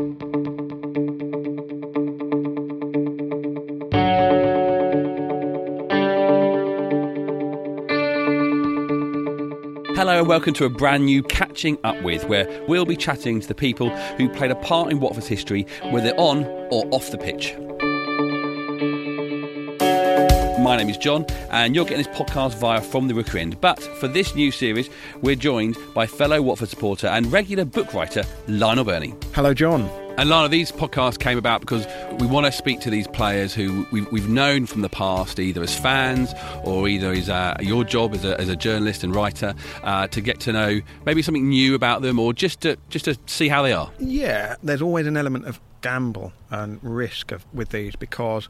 Hello and welcome to a brand new Catching Up With, where we'll be chatting to the people who played a part in Watford's history, whether on or off the pitch. My name is John, and you're getting this podcast via From the Rookery End. But for this new series, we're joined by fellow Watford supporter and regular book writer Lionel Birnie. Hello, John. And Lana, these podcasts came about because we want to speak to these players who we've, we've known from the past, either as fans or either as uh, your job as a, as a, journalist and writer, uh, to get to know maybe something new about them or just to just to see how they are. Yeah, there's always an element of gamble and risk of, with these because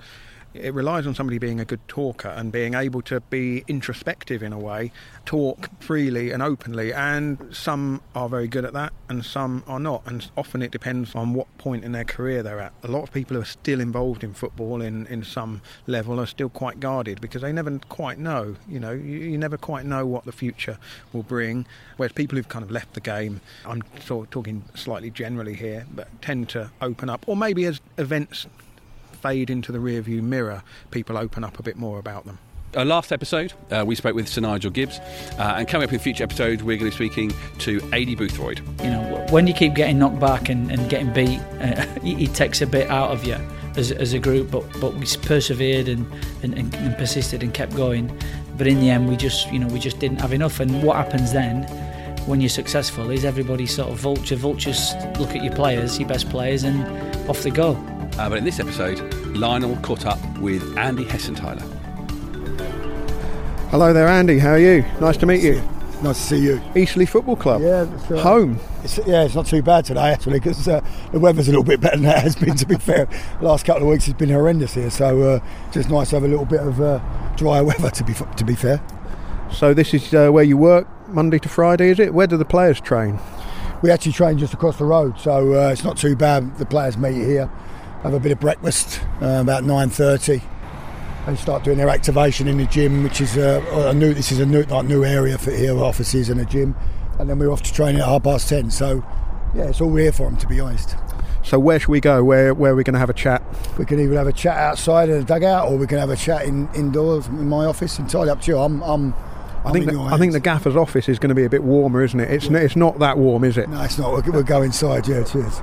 it relies on somebody being a good talker and being able to be introspective in a way, talk freely and openly. And some are very good at that, and some are not. And often it depends on what point in their career they're at. A lot of people who are still involved in football in, in some level are still quite guarded because they never quite know. You know, you, you never quite know what the future will bring. Whereas people who've kind of left the game, I'm sort of talking slightly generally here, but tend to open up, or maybe as events fade into the rearview mirror, people open up a bit more about them. Our last episode, uh, we spoke with Sir Nigel Gibbs, uh, and coming up in future episodes, we're going to be speaking to Adi Boothroyd. You know, when you keep getting knocked back and, and getting beat, uh, it takes a bit out of you as, as a group, but but we persevered and, and, and persisted and kept going. But in the end, we just you know we just didn't have enough. And what happens then? when you're successful is everybody sort of vulture vultures look at your players your best players and off they go uh, but in this episode, Lionel caught up with Andy Hessenthaler. Hello there, Andy. How are you? Nice to meet you. Nice to see you. Eastleigh Football Club. Yeah, that's right. home. It's, yeah, it's not too bad today actually because uh, the weather's a little bit better than it has been. To be fair, the last couple of weeks has been horrendous here, so uh, just nice to have a little bit of uh, drier weather. To be to be fair. So this is uh, where you work Monday to Friday, is it? Where do the players train? We actually train just across the road, so uh, it's not too bad. The players meet here have a bit of breakfast uh, about 9.30 and start doing their activation in the gym which is uh, a new this is a new like new area for here offices and a gym and then we're off to training at half past 10 so yeah it's all here for them to be honest so where should we go where, where are we going to have a chat we can either have a chat outside in the dugout or we can have a chat in, indoors in my office entirely up to you I'm, I'm I think, the, I think the gaffer's office is going to be a bit warmer, isn't it? It's, yeah. it's not that warm, is it? No, it's not. We'll, we'll go inside, yeah, cheers.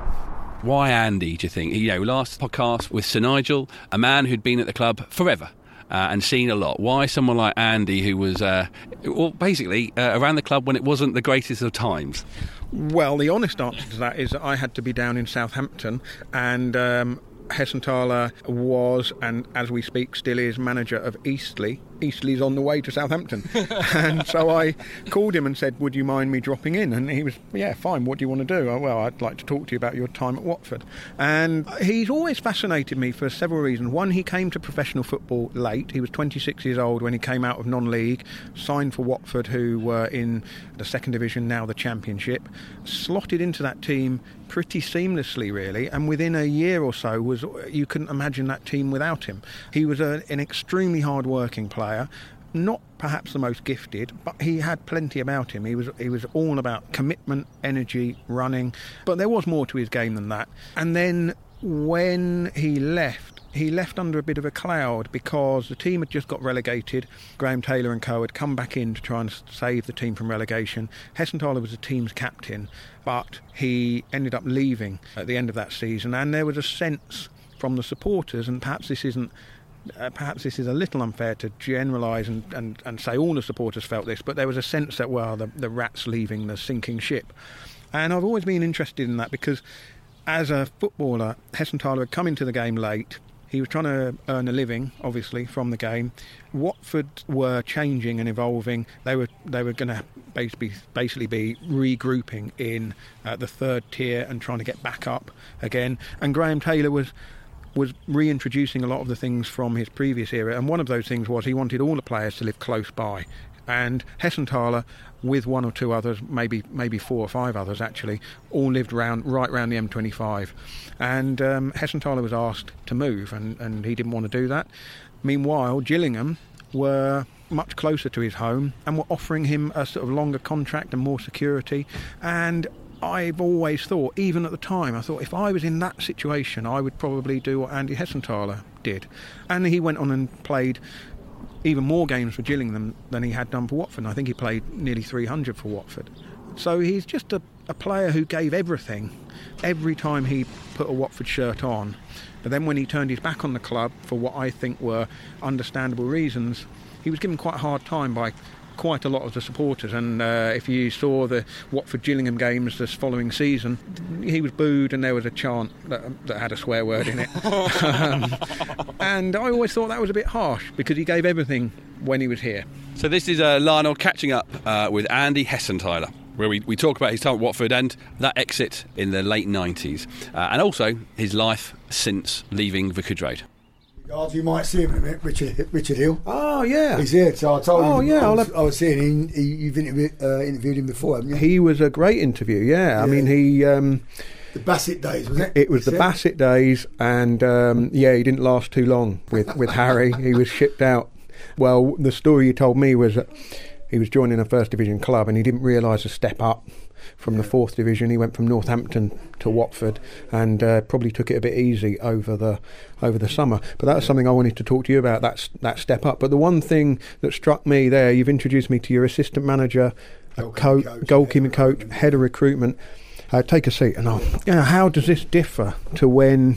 Why Andy, do you think? You know, last podcast with Sir Nigel, a man who'd been at the club forever. Uh, and seen a lot. Why someone like Andy, who was, uh, well, basically uh, around the club when it wasn't the greatest of times? Well, the honest answer to that is that I had to be down in Southampton, and um, Hessenthaler was, and as we speak, still is manager of Eastleigh, Eastleigh's on the way to Southampton. and so I called him and said, Would you mind me dropping in? And he was, Yeah, fine. What do you want to do? Oh, well, I'd like to talk to you about your time at Watford. And he's always fascinated me for several reasons. One, he came to professional football late. He was 26 years old when he came out of non league, signed for Watford, who were in the second division, now the Championship, slotted into that team pretty seamlessly, really. And within a year or so, was you couldn't imagine that team without him. He was a, an extremely hard working player player not perhaps the most gifted, but he had plenty about him. He was he was all about commitment, energy, running, but there was more to his game than that. And then when he left, he left under a bit of a cloud because the team had just got relegated. Graham Taylor and co had come back in to try and save the team from relegation. Hessenthaler was the team's captain, but he ended up leaving at the end of that season, and there was a sense from the supporters, and perhaps this isn't uh, perhaps this is a little unfair to generalise and, and, and say all the supporters felt this, but there was a sense that, well, the, the rat's leaving the sinking ship. And I've always been interested in that because as a footballer, Hessenthaler had come into the game late. He was trying to earn a living, obviously, from the game. Watford were changing and evolving. They were they were going to basically basically be regrouping in uh, the third tier and trying to get back up again. And Graham Taylor was was reintroducing a lot of the things from his previous era, and one of those things was he wanted all the players to live close by. And Hessenthaler, with one or two others, maybe maybe four or five others actually, all lived round right round the M25. And um, Hessenthaler was asked to move, and, and he didn't want to do that. Meanwhile, Gillingham were much closer to his home and were offering him a sort of longer contract and more security. And I've always thought, even at the time, I thought if I was in that situation, I would probably do what Andy Hessenthaler did. And he went on and played even more games for Gillingham than he had done for Watford. I think he played nearly 300 for Watford. So he's just a, a player who gave everything every time he put a Watford shirt on. But then when he turned his back on the club for what I think were understandable reasons, he was given quite a hard time by quite a lot of the supporters. And uh, if you saw the Watford Gillingham games this following season, he was booed and there was a chant that, that had a swear word in it. um, and I always thought that was a bit harsh because he gave everything when he was here. So this is uh, Lionel catching up uh, with Andy Hessenthaler. Where we, we talk about his time at Watford and that exit in the late 90s, uh, and also his life since leaving Vicarage Road. You might see him in a minute, Richard, Richard Hill. Oh, yeah. He's here, so I told him. Oh, yeah, I was, I was seeing him. He, you've interviewed, uh, interviewed him before, haven't you? He was a great interview, yeah. I mean, he. Um, the Bassett days, was it? It was the Said? Bassett days, and um, yeah, he didn't last too long with, with Harry. He was shipped out. Well, the story you told me was that he was joining a first division club and he didn't realise a step up from the fourth division. He went from Northampton to Watford and uh, probably took it a bit easy over the over the summer. But that's something I wanted to talk to you about. That's that step up. But the one thing that struck me there, you've introduced me to your assistant manager, a Goalkeeping co- coach, goalkeeping coach, head of recruitment. Uh, take a seat, and I'll, you know, how does this differ to when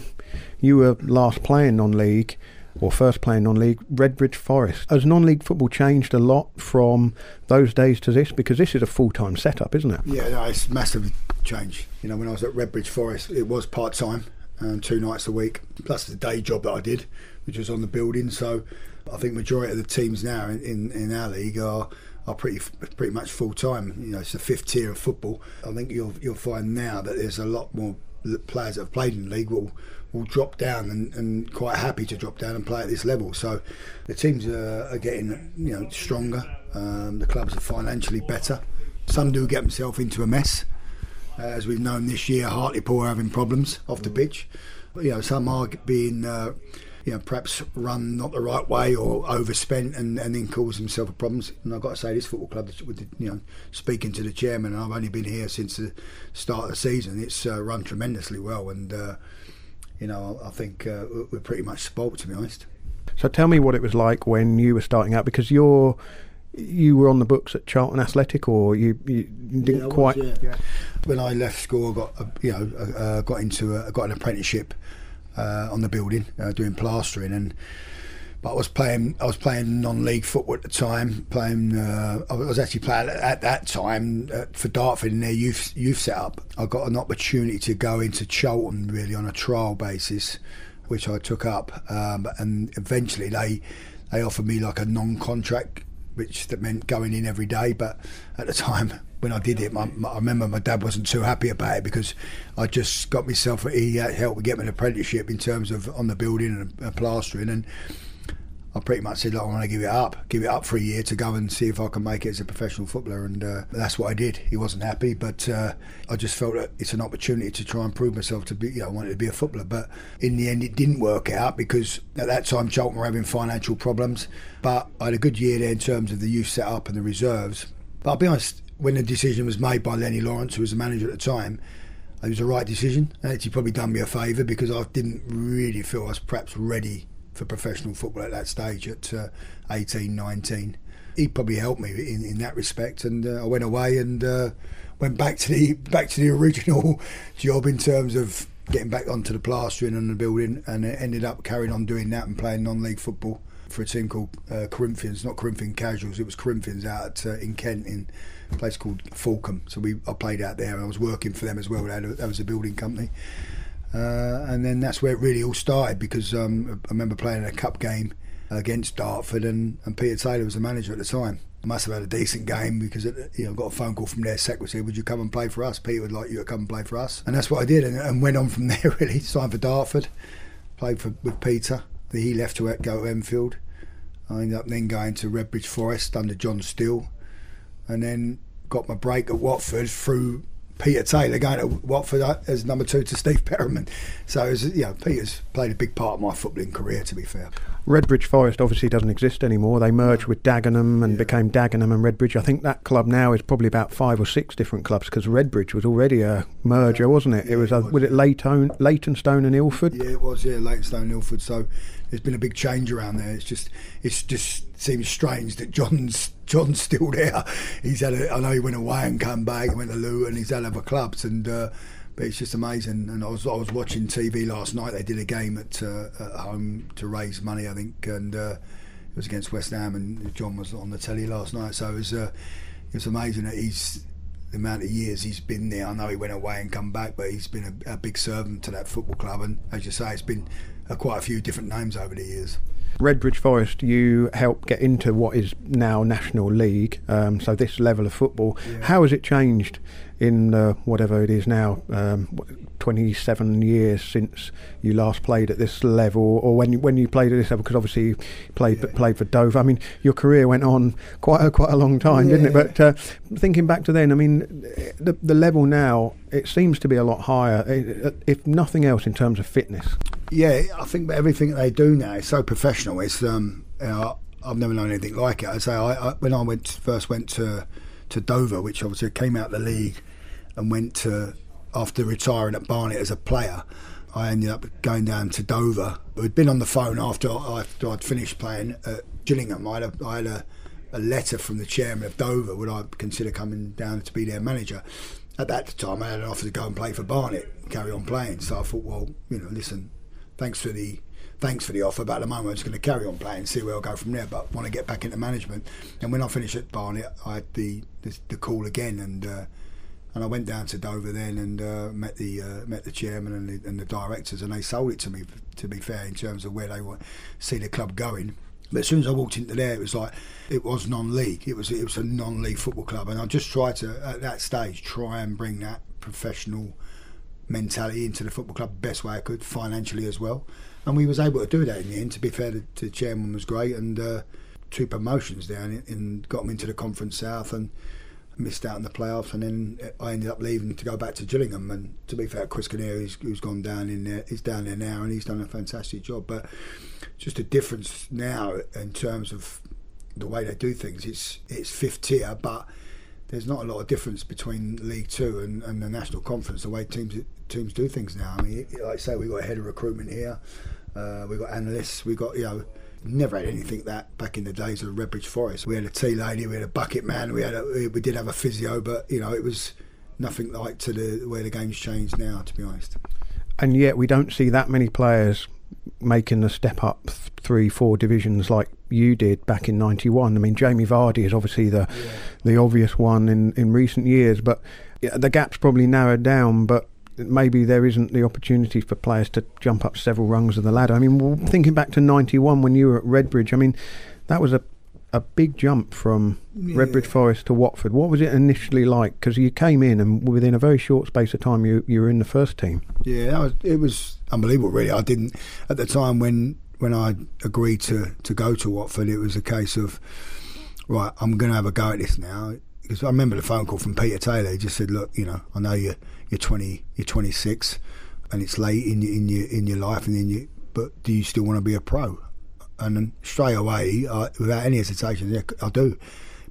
you were last playing non-league or first playing non-league? Redbridge Forest has non-league football changed a lot from those days to this because this is a full-time setup, isn't it? Yeah, no, it's massively changed. You know, when I was at Redbridge Forest, it was part time, um, two nights a week, plus the day job that I did, which was on the building. So I think majority of the teams now in, in, in our league are are pretty pretty much full time. You know, it's the fifth tier of football. I think you'll you'll find now that there's a lot more players that have played in the league will will drop down and, and quite happy to drop down and play at this level. So the teams are, are getting you know stronger. Um, the clubs are financially better. Some do get themselves into a mess, uh, as we've known this year. Hartlepool are having problems off the pitch. You know, some are being. Uh, you know, perhaps run not the right way or overspent and, and then cause themselves problems. And I've got to say, this football club, you know, speaking to the chairman, and I've only been here since the start of the season. It's uh, run tremendously well, and uh, you know, I, think uh, we're pretty much spoilt, to be honest. So tell me what it was like when you were starting out because you're you were on the books at Charlton Athletic, or you, you didn't Yeah, I was, quite. yeah. When I left school, I got a, you know uh, got into a, got an apprenticeship uh, on the building uh, doing plastering and. But I was playing. I was playing non-league football at the time. Playing. Uh, I was actually playing at, at that time uh, for Dartford in their youth youth setup. I got an opportunity to go into Charlton really on a trial basis, which I took up. Um, and eventually they they offered me like a non-contract which that meant going in every day. But at the time when I did it, my, my, I remember my dad wasn't too happy about it because I just got myself. He helped me get me an apprenticeship in terms of on the building and plastering, and I pretty much said, Look, I want to give it up, give it up for a year to go and see if I can make it as a professional footballer, and uh, that's what I did. He wasn't happy, but uh, I just felt that it's an opportunity to try and prove myself to be, you know, I wanted to be a footballer. But in the end, it didn't work out because at that time Charlton were having financial problems. But I had a good year there in terms of the youth set up and the reserves. But I'll be honest, when the decision was made by Lenny Lawrence, who was the manager at the time, it was the right decision. Actually probably done me a favour because I didn't really feel I was perhaps ready for professional football at that stage at uh, 18, 19. He probably helped me in, in that respect, and uh, I went away and uh, went back to the back to the original job in terms of getting back onto the plastering and the building, and ended up carrying on doing that and playing non-league football for a team called uh, Corinthians, not Corinthian Casuals. It was Corinthians out at, uh, in Kent in a place called Fawkham. So we I played out there. and I was working for them as well. That was a building company. Uh, and then that's where it really all started because um, I remember playing in a cup game against Dartford and, and Peter Taylor was the manager at the time. I must have had a decent game because it, you know got a phone call from their secretary. Would you come and play for us? Peter would like you to come and play for us, and that's what I did, and, and went on from there. Really, signed for Dartford, played for with Peter. He left to go to Enfield. I ended up then going to Redbridge Forest under John Steele, and then got my break at Watford through Peter Taylor going to Watford as number two to Steve Perryman. So, was, you know, Peter's played a big part of my footballing career, to be fair. Redbridge Forest obviously doesn't exist anymore. They merged with Dagenham and yeah. became Dagenham and Redbridge. I think that club now is probably about five or six different clubs because Redbridge was already a merger, wasn't it? Yeah, it was, a, was, it Leighton, Leytonstone and Ilford? Yeah, it was. Yeah, Leytonstone and Ilford. So there's been a big change around there. It's just it's just seems strange that John's John's still there. He's had a, I know he went away and come back. He went to Luton. He's had other clubs and. Uh, but it's just amazing. And I was I was watching TV last night. They did a game at, uh, at home to raise money, I think, and uh, it was against West Ham. And John was on the telly last night, so it was uh, it was amazing that he's the amount of years he's been there. I know he went away and come back, but he's been a, a big servant to that football club. And as you say, it's been quite a few different names over the years. Redbridge Forest, you helped get into what is now National League, um, so this level of football. Yeah. How has it changed in uh, whatever it is now, um, 27 years since you last played at this level, or when you, when you played at this level? Because obviously you played yeah. played for Dover. I mean, your career went on quite a, quite a long time, yeah. didn't it? But uh, thinking back to then, I mean, the, the level now it seems to be a lot higher, if nothing else, in terms of fitness. Yeah, I think everything they do now is so professional. It's um, you know, I've never known anything like it. I say I, I, when I went first went to to Dover, which obviously came out of the league and went to after retiring at Barnet as a player. I ended up going down to Dover. We'd been on the phone after after I'd finished playing at Gillingham. I had a, I had a, a letter from the chairman of Dover. Would I consider coming down to be their manager? At that time, I had an offer to go and play for Barnet, carry on playing. So I thought, well, you know, listen, thanks for the thanks for the offer, but at the moment I'm just going to carry on playing, and see where I'll go from there. But want to get back into management. And when I finished at Barnet, I had the the, the call again, and uh, and I went down to Dover then and uh, met the uh, met the chairman and the, and the, directors, and they sold it to me. To be fair, in terms of where they want see the club going. But as soon as I walked into there, it was like it was non-league. It was it was a non-league football club, and I just tried to at that stage try and bring that professional mentality into the football club best way I could, financially as well. And we was able to do that in the end. To be fair, the, the chairman was great, and uh, two promotions down and got them into the Conference South and missed out in the playoffs, and then I ended up leaving to go back to Gillingham. And to be fair, Chris Kinnear, who's, who's gone down in there, he's down there now, and he's done a fantastic job. But just a difference now in terms of the way they do things. It's it's fifth tier, but there's not a lot of difference between League Two and, and the National Conference. The way teams teams do things now. I mean, like I say, we've got a head of recruitment here. Uh, we got analysts. we've got you know never had anything that back in the days of Redbridge Forest. We had a tea lady, we had a bucket man, we had a, we did have a physio, but you know it was nothing like to the where the game's changed now, to be honest. And yet we don't see that many players making the step up three, four divisions like you did back in '91. I mean, Jamie Vardy is obviously the yeah. the obvious one in in recent years, but the gap's probably narrowed down. But maybe there isn't the opportunity for players to jump up several rungs of the ladder. I mean, thinking back to '91 when you were at Redbridge, I mean, that was a a big jump from yeah. Redbridge Forest to Watford. What was it initially like? Because you came in and within a very short space of time, you you were in the first team. Yeah, was, it was unbelievable. Really, I didn't at the time when when I agreed to to go to Watford. It was a case of right, I'm going to have a go at this now. Because I remember the phone call from Peter Taylor. He just said, "Look, you know, I know you're, you're 20, you're 26, and it's late in your in your in your life, and then you. But do you still want to be a pro? And straight away, I, without any hesitation, yeah, I do,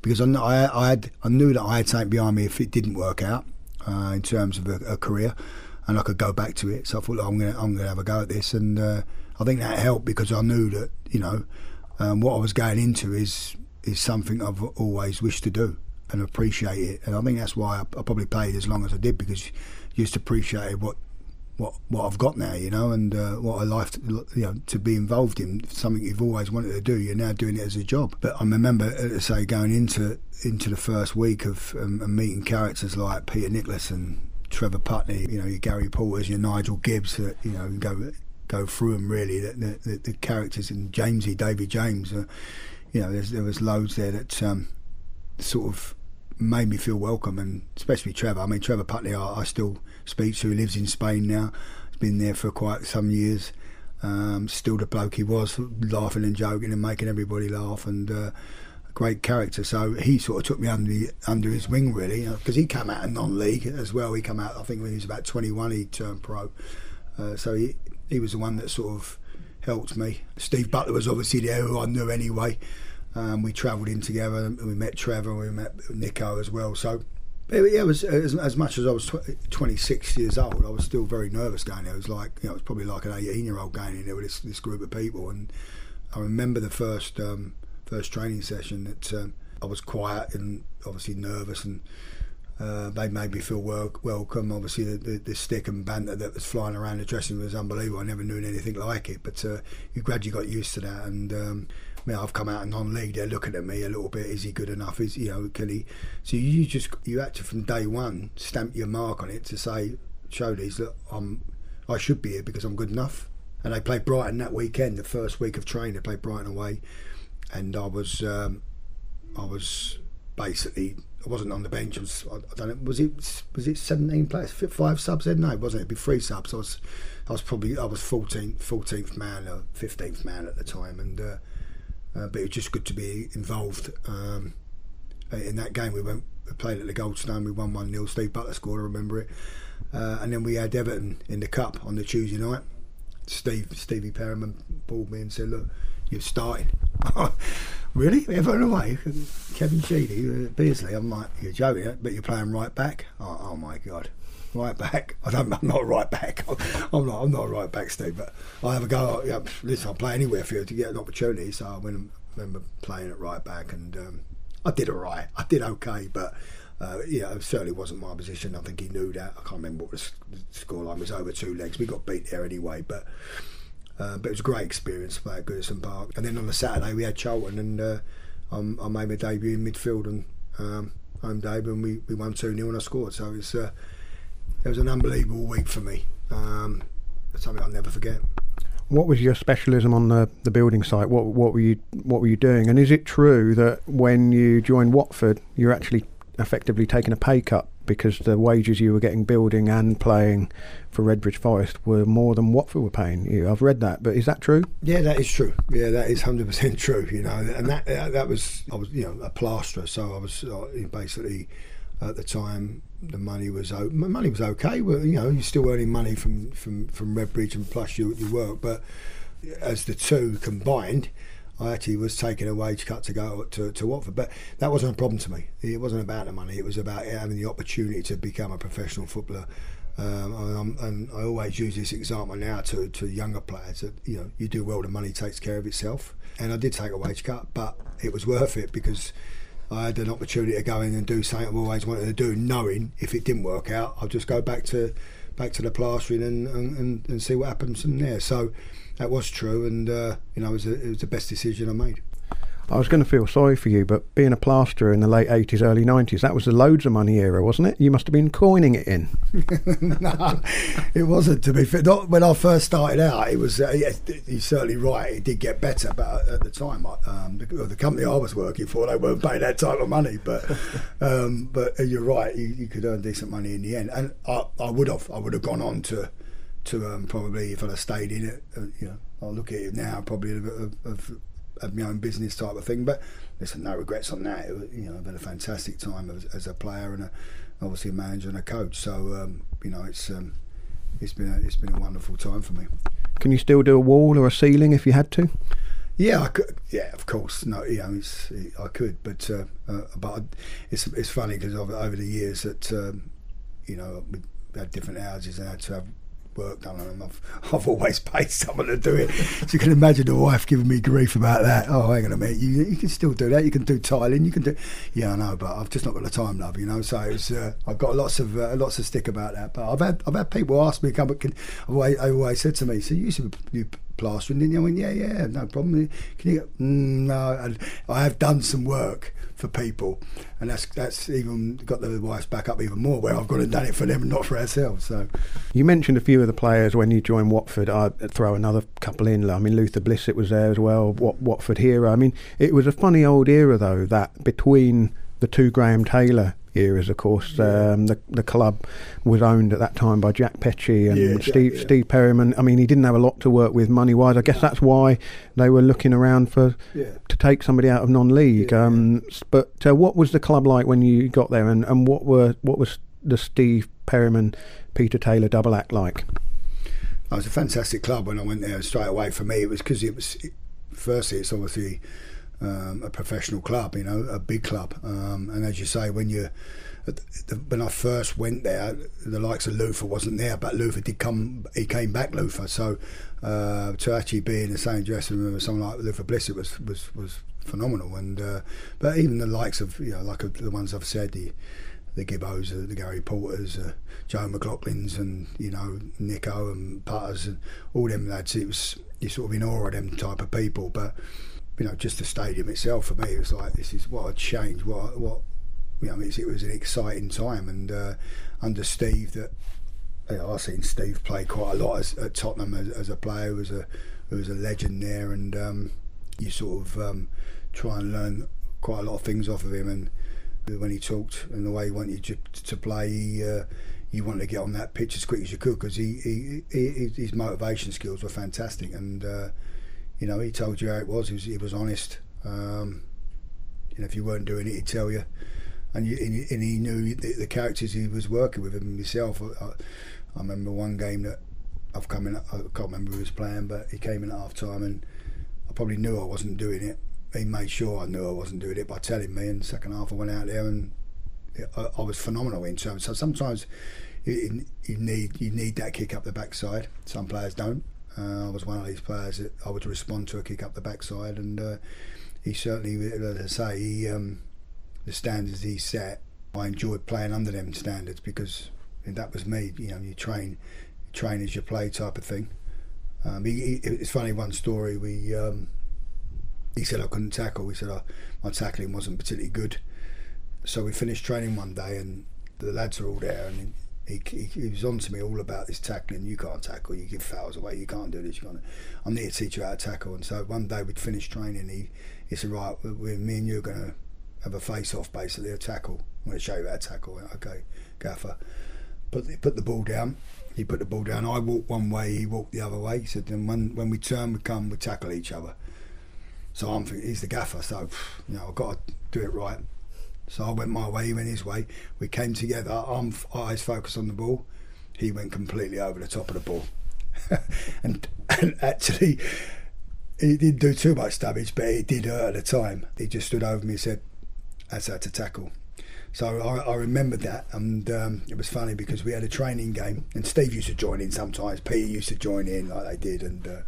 because I, I, had I knew that I had something behind me if it didn't work out uh, in terms of a, a, career, and I could go back to it. So I thought, I'm gonna I'm gonna have a go at this, and uh, I think that helped because I knew that you know um, what I was going into is is something I've always wished to do and appreciate it. And I think that's why I, I probably played as long as I did because you just appreciated what what what I've got now, you know, and uh, what I like, to, you know, to be involved in something you've always wanted to do. You're now doing it as a job. But I remember, say, going into into the first week of um, meeting characters like Peter Nicholas and Trevor Putney, you know, your Gary Porters, your Nigel Gibbs, you know, go go through them really. The, the, the characters in Jamesy, David James, uh, you know, there was loads there that um, sort of made me feel welcome, and especially Trevor. I mean, Trevor Putney, I, I still speak to. He lives in Spain now. He's been there for quite some years. Um, still the bloke he was, laughing and joking and making everybody laugh. And uh, great character. So he sort of took me under under his wing really, because he came out of non-league as well. He came out, I think, when he was about 21, he turned pro. Uh, so he he was the one that sort of helped me. Steve Butler was obviously there, who I knew anyway. Um, we travelled in together, and we met Trevor, we met Nico as well. So yeah, it was as, as much as I was tw- 26 years old. I was still very nervous going there. It was like you know, it was probably like an 18 year old going in there with this, this group of people. And I remember the first um, first training session that um, I was quiet and obviously nervous, and uh, they made me feel wel- welcome. Obviously, the, the, the, stick and banter that was flying around the dressing room was unbelievable. I never knew anything like it, but uh, you gradually got used to that and. Um, I mean, I've come out of non-league. They're looking at me a little bit. Is he good enough? Is you know, can he? So you just you had to from day one stamp your mark on it to say, show these that I'm, I should be here because I'm good enough. And they played Brighton that weekend, the first week of training. They played Brighton away, and I was, um, I was basically I wasn't on the bench. I, was, I, don't know. Was it was it seventeen players? Five subs? Then no, it wasn't. It'd be three subs. I was I was probably I was 14th, 14th man or fifteenth man at the time, and uh, uh, but it was just good to be involved um, in that game. We went we played at the Goldstone. We won one 0 Steve Butler scored. I remember it. Uh, and then we had Everton in the cup on the Tuesday night. Steve Stevie Perryman called me and said, "Look, you're starting." really? Everton away? Kevin Sheedy, uh, Beardsley. I'm like, "You're joking, but you're playing right back." Oh, oh my god! right back. I don't, I'm not right back. I'm not. I'm not right back, Steve. But I have a go. Yeah, listen, I'll play anywhere for you to get an opportunity. So I went remember playing at right back, and um, I did all right. I did okay, but. Uh, yeah, it certainly wasn't my position. I think he knew that. I can't remember what the scoreline was over two legs. We got beat there anyway, but uh, but it was a great experience to play at Goodison Park. And then on the Saturday we had Charlton, and uh, I made my debut in midfield and um, home debut, and we, we won two 0 and I scored. So it's uh, it was an unbelievable week for me. Um, something I'll never forget. What was your specialism on the, the building site? What what were you what were you doing? And is it true that when you joined Watford, you're actually effectively taking a pay cut because the wages you were getting building and playing for Redbridge Forest were more than Watford were paying you. I've read that, but is that true? Yeah, that is true. Yeah, that is hundred percent true. You know, and that that was I was you know a plasterer, so I was uh, basically at the time the money was money was okay. Well, you know, you're still earning money from from from Redbridge and plus your, your work. But as the two combined, I actually was taking a wage cut to go to, to Watford. But that wasn't a problem to me. It wasn't about the money. It was about having the opportunity to become a professional footballer. Um, and I always use this example now to, to younger players that you know you do well, the money takes care of itself. And I did take a wage cut, but it was worth it because I had an opportunity to go in and do something I've always wanted to do, knowing if it didn't work out, I'll just go back to back to the plastering and, and, and see what happens from there. So that was true, and uh, you know, it was, a, it was the best decision I made. I was going to feel sorry for you, but being a plasterer in the late 80s, early 90s, that was the loads of money era, wasn't it? You must have been coining it in. no, it wasn't, to be fair. Not when I first started out, it was, uh, yeah, you're certainly right, it did get better, but at the time, um, the, the, company I was working for, they weren't paying that type of money. But um, but uh, you're right, you, you, could earn decent money in the end. And I, I would have, I would have gone on to, to um, probably, if I'd have stayed in it, uh, you know, I'll look at it now, probably have, have of my own business type of thing. But listen, no regrets on that. It, you know, I've had a fantastic time as, as, a player and a, obviously a manager and a coach. So um, you know, it's um, it's been a, it's been a wonderful time for me. Can you still do a wall or a ceiling if you had to? Yeah, I could. Yeah, of course. No, you know, it's, I could, but uh, uh, but it's it's funny because over, over the years that um, you know we had different houses and had to have work done on them. I've, I've always paid someone to do it. so you can imagine the wife giving me grief about that. Oh, hang on a minute, you, you can still do that. You can do tiling. You can do. Yeah, I know, but I've just not got the time, love. You know, so it's, uh, I've got lots of uh, lots of stick about that. But I've had I've had people ask me, "Come, can?" I've always, I always said to me, "So you used to do plastering, didn't you?" I went, "Yeah, yeah, no problem." Can you? Mm, no, I have done some work for people, and that's that's even got the wife's back up even more. Where I've gone and mm-hmm. done it for them and not for ourselves. So, you mentioned a few of the players when you joined Watford. I'd throw another couple in. I mean, Luther Blissett was there as well. Wat- Watford hero. I mean, it was a funny old era though that between the two Graham Taylor eras, of course. Um, the the club was owned at that time by Jack Petchey and Yeah, Steve yeah. Steve Perryman. I mean, he didn't have a lot to work with money wise. I guess that's why they were looking around for Yeah. to take somebody out of non-league. Yeah. Um, but uh, what was the club like when you got there, and, and what were what was the Steve Perryman Peter Taylor double act like? It was a fantastic club when I went there straight away. For me, it was because it was firstly, it's obviously um, a professional club, you know, a big club. Um, and as you say, when you when I first went there, the likes of Luther wasn't there, but Luther did come. He came back, Luther. So uh, to actually be in the same dressing room as someone like Luther Blissett was was was phenomenal. And uh, but even the likes of you know, like the ones I've said, the the Gibbos, the Gary Porters, uh, Joe McLaughlin's, and you know Nico and Putters, and all them lads. It was you sort of in awe of them type of people. But you know, just the stadium itself for me, it was like this is what a change. What what you know, it was an exciting time, and uh, under Steve, that you know, I've seen Steve play quite a lot as, at Tottenham as, as a player, was a was a legend there, and um, you sort of um, try and learn quite a lot of things off of him. And when he talked and the way he wanted you to, to play, he, uh, you wanted to get on that pitch as quick as you could because he, he, he, his motivation skills were fantastic, and uh, you know he told you how it was. He was, he was honest. Um, you know, if you weren't doing it, he'd tell you and, you, and, and he knew the, the, characters he was working with him himself. I, I, remember one game that I've come in. I can't remember who was playing, but he came in at half time, and I probably knew I wasn't doing it. He made sure I knew I wasn't doing it by telling me. And second half, I went out there and I, I was phenomenal in terms. So sometimes you, you need you need that kick up the backside. Some players don't. Uh, I was one of these players that I would respond to a kick up the backside, and uh, he certainly, as I say, he. Um, the standards he set, I enjoyed playing under them standards because that was me. You know, you train, train as you play type of thing. Um, he, he, it's funny. One story we um, he said I couldn't tackle. He said I, my tackling wasn't particularly good. So we finished training one day, and the lads are all there, and he, he, he was on to me all about this tackling. You can't tackle. You give fouls away. You can't do this. You can't. I'm there to teach you how to tackle. And so one day we'd finished training. He he said, right, we, me and you are going to have a face off basically, a tackle. I'm going to show you how to tackle. Went, okay, gaffer. Put the, put the ball down. He put the ball down. I walked one way, he walked the other way. He said, then when, when we turn, we come, we tackle each other. So I'm thinking, he's the gaffer, so, you know, I've got to do it right. So I went my way, he went his way. We came together, I'm eyes focused on the ball. He went completely over the top of the ball. and, and actually, he didn't do too much damage, but it did hurt at the time. He just stood over me and said, that's how to tackle. So I, I remembered that, and um, it was funny because we had a training game, and Steve used to join in sometimes. Peter used to join in like they did, and uh,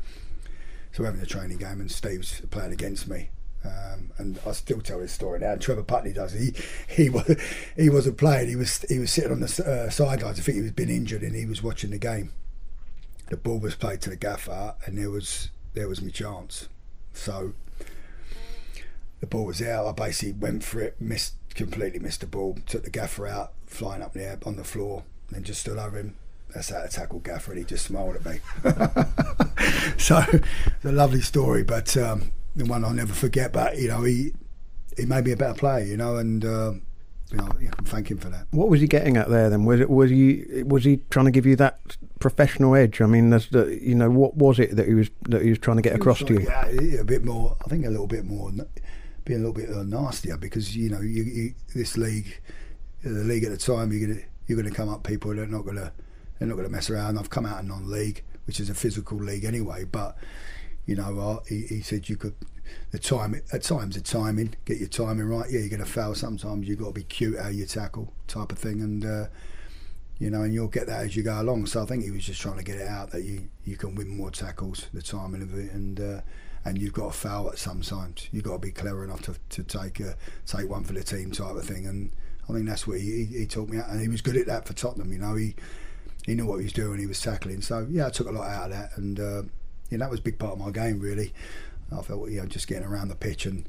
so we're having a training game, and Steve's playing against me. Um, and I still tell this story now. Trevor Putney does. He he was he wasn't playing. He was he was sitting on the uh, sidelines. I think he was been injured, and he was watching the game. The ball was played to the gaffer, and there was there was my chance. So the ball was out. I basically went for it, missed completely missed the ball, took the gaffer out, flying up there on the floor, and just stood over him. That's how to tackle Gaffer, and he just smiled at me. so it's a lovely story, but um, the one I'll never forget. But you know, he he made me a better player, you know, and uh, you know, I can thank him for that. What was he getting at there then? Was it was he was he trying to give you that professional edge? I mean, there's the, you know, what was it that he was that he was trying to get across to you? Yeah, a bit more. I think a little bit more, being a little bit uh, nastier because you know, you, you, this league, the league at the time, you're gonna you're gonna come up people that are not gonna they're not gonna mess around. I've come out of non-league, which is a physical league anyway, but you know, uh, he, he said you could the time at times the timing, get your timing right. Yeah, you're going to foul sometimes. You've got to be cute how you tackle, type of thing, and uh, you know, and you'll get that as you go along. So I think he was just trying to get it out that you you can win more tackles, the timing of it, and uh, and you've got to foul at some times. You've got to be clever enough to, to take a, take one for the team, type of thing. And I think that's what he, he, he taught me, and he was good at that for Tottenham. You know, he he knew what he was doing. He was tackling. So yeah, I took a lot out of that, and uh, that was a big part of my game really. I felt you know just getting around the pitch and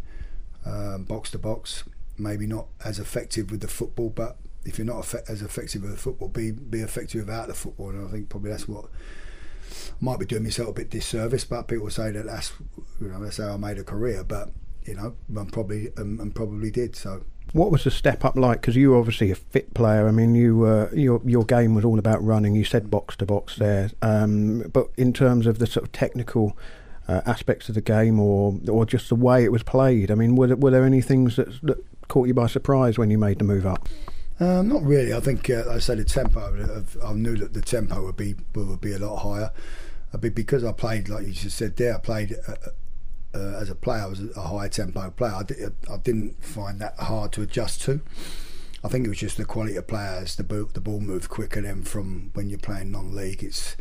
um, box to box, maybe not as effective with the football, but if you're not as effective with the football, be be effective without the football. And I think probably that's what might be doing myself a bit disservice. But people say that that's you know that's how I made a career, but you know, and probably um, and probably did. So What was the step up like? Because you were obviously a fit player. I mean, you uh, your your game was all about running. You said box to box there, um, but in terms of the sort of technical uh, aspects of the game, or or just the way it was played, I mean, were there, were there any things that, that caught you by surprise when you made the move up? Um, not really. I think, uh, I said, the tempo. I knew that the tempo would be would be a lot higher. But because I played, like you just said there, I played uh, uh, as a player, I was a high tempo player. I, did, I didn't find that hard to adjust to. I think it was just the quality of players. The ball, the ball moved quicker than from when you're playing non-league. It's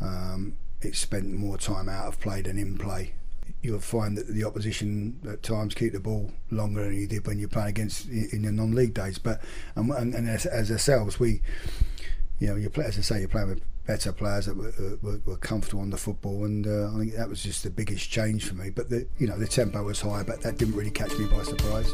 um, it's spent more time out of play than in play. You'll find that the opposition at times keep the ball longer than you did when you're playing against in your non-league days. But and, and, and as, as ourselves, we, you know, you play as I say, you're playing with better players that were, uh, were, were comfortable on the football, and uh, I think that was just the biggest change for me. But the you know the tempo was high, but that didn't really catch me by surprise.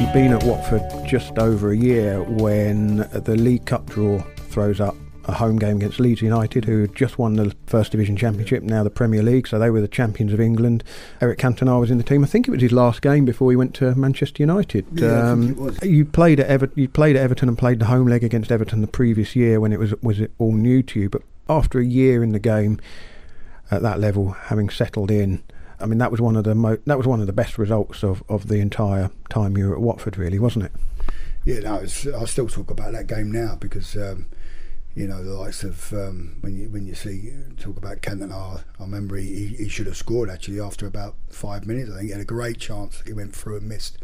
You've been at Watford just over a year when the League Cup draw throws up a home game against Leeds United, who had just won the First Division Championship, now the Premier League, so they were the champions of England. Eric Cantona was in the team. I think it was his last game before he went to Manchester United. Yeah, um, I think it was. You played at Ever- you played at Everton and played the home leg against Everton the previous year when it was was it all new to you. But after a year in the game at that level, having settled in. I mean, that was one of the mo- that was one of the best results of, of the entire time you were at Watford, really, wasn't it? Yeah, no, I still talk about that game now because um, you know the likes of um, when you when you see talk about Cantona. I remember he, he should have scored actually after about five minutes. I think he had a great chance. He went through and missed.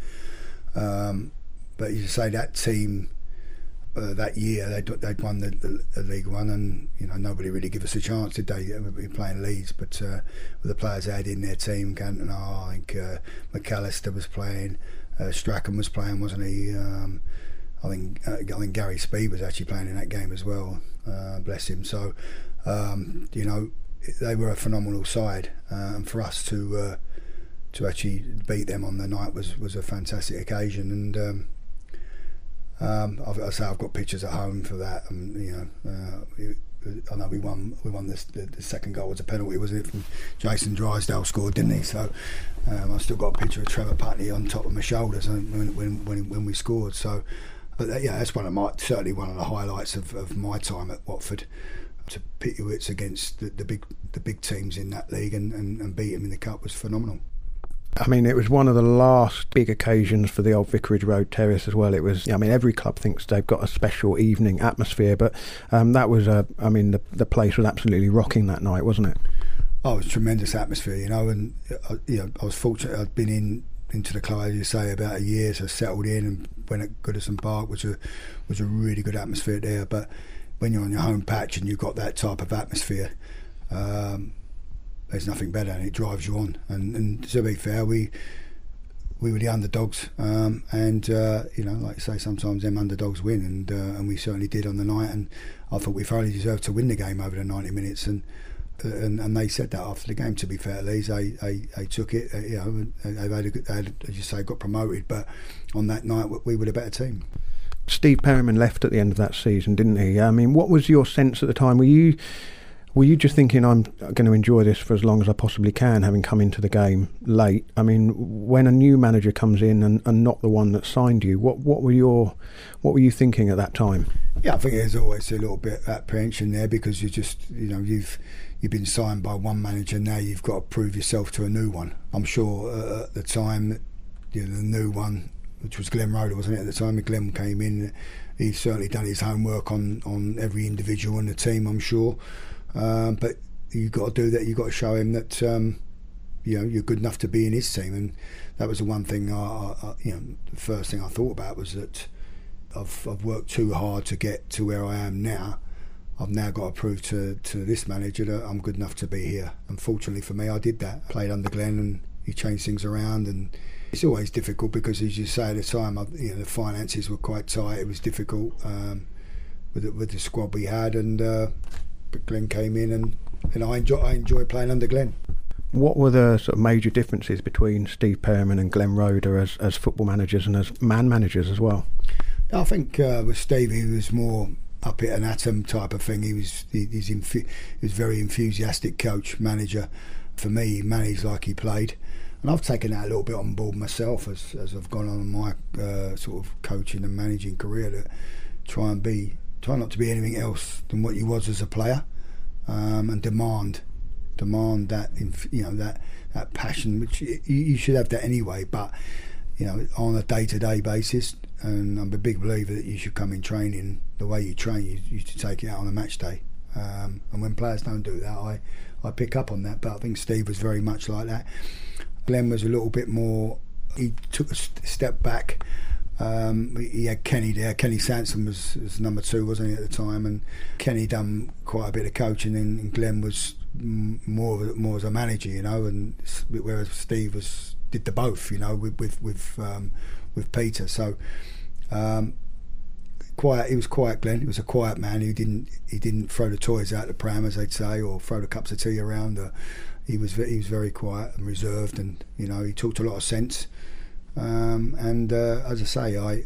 Um, but you say that team uh, that year they'd, they'd won the, the, the, League One, and you know nobody really give us a chance, did they? We were playing Leeds, but uh, with the players they had in their team, Cantona, I think uh, McAllister was playing, uh, Strachan was playing, wasn't he? Um, I think uh, I think Gary Speed was actually playing in that game as well. Uh, bless him. So um, you know they were a phenomenal side, uh, and for us to uh, to actually beat them on the night was was a fantastic occasion. And um, um, I've, I say I've got pictures at home for that. And you know. Uh, I know we won. We won this. The, the, second goal was a penalty, wasn't it? From Jason Drysdale scored, didn't he? So um, I still got a picture of Trevor Putney on top of my shoulders when when when, when we scored. So but uh, yeah, that's one of my certainly one of the highlights of, of my time at Watford. To pit your wits against the, the big the big teams in that league and, and, and beat them in the cup was phenomenal. I mean, it was one of the last big occasions for the old Vicarage Road Terrace as well. It was, I mean, every club thinks they've got a special evening atmosphere, but um, that was a, I mean, the, the place was absolutely rocking that night, wasn't it? Oh, it was tremendous atmosphere, you know, and uh, you know, I was fortunate. I'd been in into the club, as you say, about a year, so settled in and went at Goodison Park, which was, was a really good atmosphere there. But when you're on your home patch and you've got that type of atmosphere, um, there's nothing better, and it drives you on. And, and to be fair, we we were the underdogs, um, and uh, you know, like I say, sometimes them underdogs win, and uh, and we certainly did on the night. And I thought we thoroughly deserved to win the game over the 90 minutes, and and, and they said that after the game. To be fair, Leeds, they, they, they took it. Uh, you know, they've had, a good, they had, as you say, got promoted. But on that night, we were the better team. Steve Perryman left at the end of that season, didn't he? I mean, what was your sense at the time? Were you were you just thinking I'm going to enjoy this for as long as I possibly can, having come into the game late? I mean, when a new manager comes in and, and not the one that signed you, what what were your what were you thinking at that time? Yeah, I think there's always a little bit apprehension there because you just you know you've you've been signed by one manager, now you've got to prove yourself to a new one. I'm sure uh, at the time, you know, the new one, which was Glenn Roeder, wasn't it? At the time Glenn came in, he's certainly done his homework on, on every individual in the team, I'm sure. Um, but you've got to do that, you've got to show him that. Um, you know, you're good enough to be in his team, and that was the one thing. I, I, you know, the first thing I thought about was that I've, I've worked too hard to get to where I am now, I've now got to prove to, to this manager that I'm good enough to be here. Unfortunately for me, I did that. I played under Glenn and he changed things around and it's always difficult because, as you say, at the time, I, you know, the finances were quite tight. It was difficult um, with, the, with the squad we had, and uh, but Glenn came in, and, and I enjoy I enjoy playing under Glenn. What were the sort of major differences between Steve Perryman and Glenn Roeder as, as football managers and as man managers as well? I think uh, with Steve, he was more up at an atom type of thing. He was he, he's infu- he was very enthusiastic coach manager. For me, he managed like he played, and I've taken that a little bit on board myself as as I've gone on my uh, sort of coaching and managing career. To try and be try not to be anything else than what you was as a player, um, and demand demand that you know that that passion, which you, you should have that anyway, but you know, on a day to day basis. And I'm a big believer that you should come in training the way you train, you, you should take it out on a match day. Um, and when players don't do that, I, I pick up on that. But I think Steve was very much like that. Glenn was a little bit more, he took a step back. Um, he had Kenny there. Kenny Sansom was, was, number two, wasn't he, at the time? And Kenny done quite a bit of coaching, and Glenn was more more as a manager, you know. And whereas Steve was did the both, you know, with with with, um, with Peter. So um, quiet. He was quiet, Glenn. He was a quiet man. He didn't he didn't throw the toys out the pram, as they'd say, or throw the cups of tea around. Uh, he was he was very quiet and reserved, and you know he talked a lot of sense. Um, and uh, as I say, I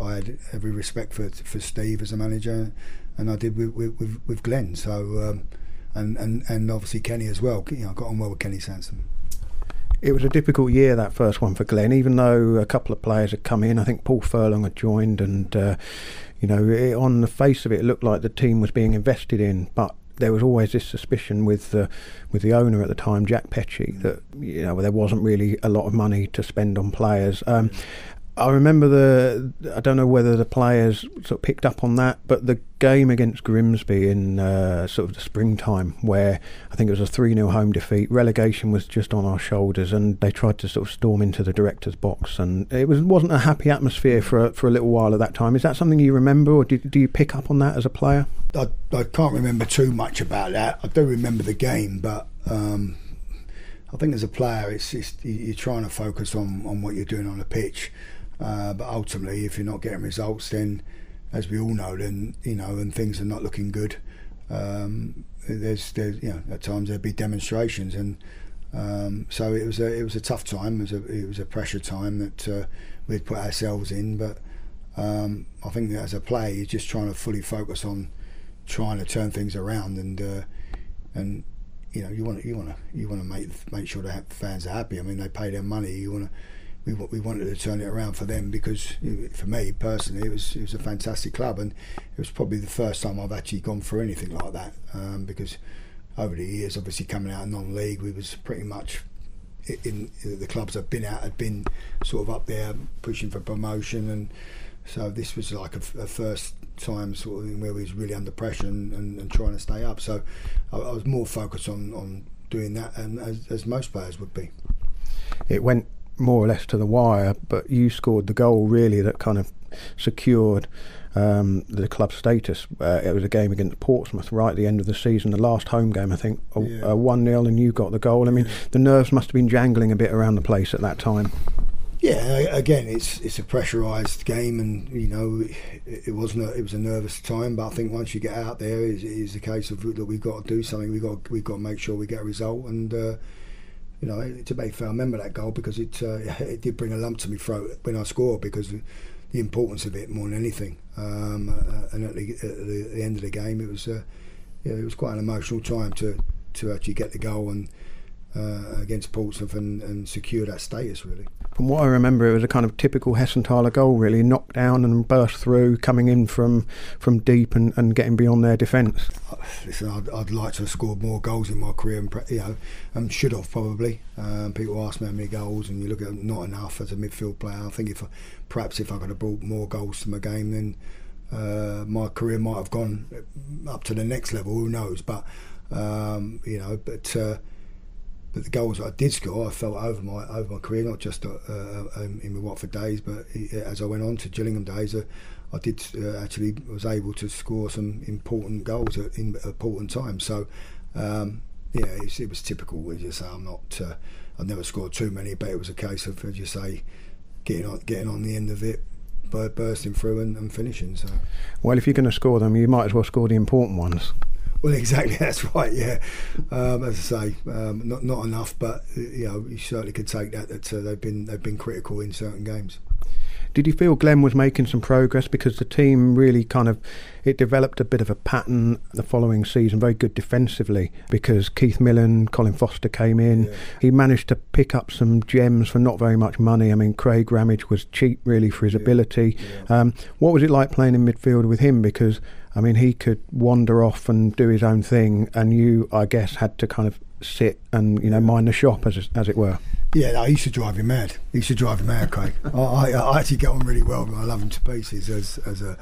I had every respect for for Steve as a manager, and I did with with, with Glenn. So. Um, and, and, and obviously Kenny as well. You know, I got on well with Kenny Sansom. It was a difficult year that first one for Glenn, even though a couple of players had come in. I think Paul Furlong had joined, and uh, you know, it, on the face of it, it looked like the team was being invested in, but there was always this suspicion with the with the owner at the time, Jack Petchey, that you know there wasn't really a lot of money to spend on players. Um, I remember the. I don't know whether the players sort of picked up on that, but the game against Grimsby in uh, sort of the springtime, where I think it was a 3 0 home defeat, relegation was just on our shoulders, and they tried to sort of storm into the director's box, and it was, wasn't a happy atmosphere for a, for a little while at that time. Is that something you remember, or do, do you pick up on that as a player? I, I can't remember too much about that. I do remember the game, but. Um, I think as a player, it's, it's, you're trying to focus on, on what you're doing on the pitch. Uh, but ultimately, if you're not getting results, then as we all know, then you know, and things are not looking good. Um, there's, there's, you know, at times there'd be demonstrations, and um, so it was a, it was a tough time. It was a, it was a pressure time that uh, we'd put ourselves in. But um, I think that as a player, you're just trying to fully focus on trying to turn things around, and uh, and you know, you want you want to you want to make make sure the fans are happy. I mean, they pay their money. You want to we we wanted to turn it around for them because for me personally it was it was a fantastic club and it was probably the first time I've actually gone through anything like that um, because over the years obviously coming out of non-league we was pretty much in, in the clubs I've been at had been sort of up there pushing for promotion and so this was like a, a first time sort of where we was really under pressure and, and, and trying to stay up. So I, I, was more focused on, on doing that and as, as most players would be. It went more or less to the wire, but you scored the goal really that kind of secured um, the club status. Uh, it was a game against Portsmouth right at the end of the season, the last home game, I think, a 1 0, and you got the goal. I mean, yeah. the nerves must have been jangling a bit around the place at that time. Yeah, again, it's it's a pressurised game, and you know it, it wasn't a, it was a nervous time. But I think once you get out there, it's, it's a case of that we've got to do something. We got we've got to make sure we get a result, and uh, you know, to be fair, I remember that goal because it uh, it did bring a lump to my throat when I scored because the importance of it more than anything. Um, uh, and at the, at the, end of the game, it was uh, yeah, it was quite an emotional time to to actually get the goal and uh, against Portsmouth and, and secure that status really. From what I remember, it was a kind of typical Hessenthaler goal, really knocked down and burst through, coming in from from deep and, and getting beyond their defence. Listen, I'd, I'd, like to have scored more goals in my career, and you know, and should have probably. Um, people ask me how many goals, and you look at not enough as a midfield player. I think if I, perhaps if I could have brought more goals to my game, then uh, my career might have gone up to the next level. Who knows? But um, you know, but. Uh, but the goals I did score, I felt over my over my career, not just uh, uh, um, in my Watford days, but as I went on to Gillingham days, uh, I did uh, actually was able to score some important goals at in important times. So um, yeah, it was typical. As you say, I'm not. Uh, I never scored too many, but it was a case of, as you say, getting on getting on the end of it bursting through and, and finishing. So, well, if you're going to score them, you might as well score the important ones. Well, exactly. That's right. Yeah, um, as I say, um, not not enough, but you know, you certainly could take that that uh, they've been they've been critical in certain games. Did you feel Glenn was making some progress because the team really kind of it developed a bit of a pattern the following season, very good defensively because Keith Millen, Colin Foster came in. Yeah. He managed to pick up some gems for not very much money. I mean, Craig Ramage was cheap really for his yeah. ability. Yeah. Um, what was it like playing in midfield with him? Because I mean, he could wander off and do his own thing, and you, I guess, had to kind of sit and you know mind the shop, as as it were. Yeah, no, he used to drive you mad. He used to drive you mad, Craig. I, I, I, actually get on really well. I love him to pieces as as a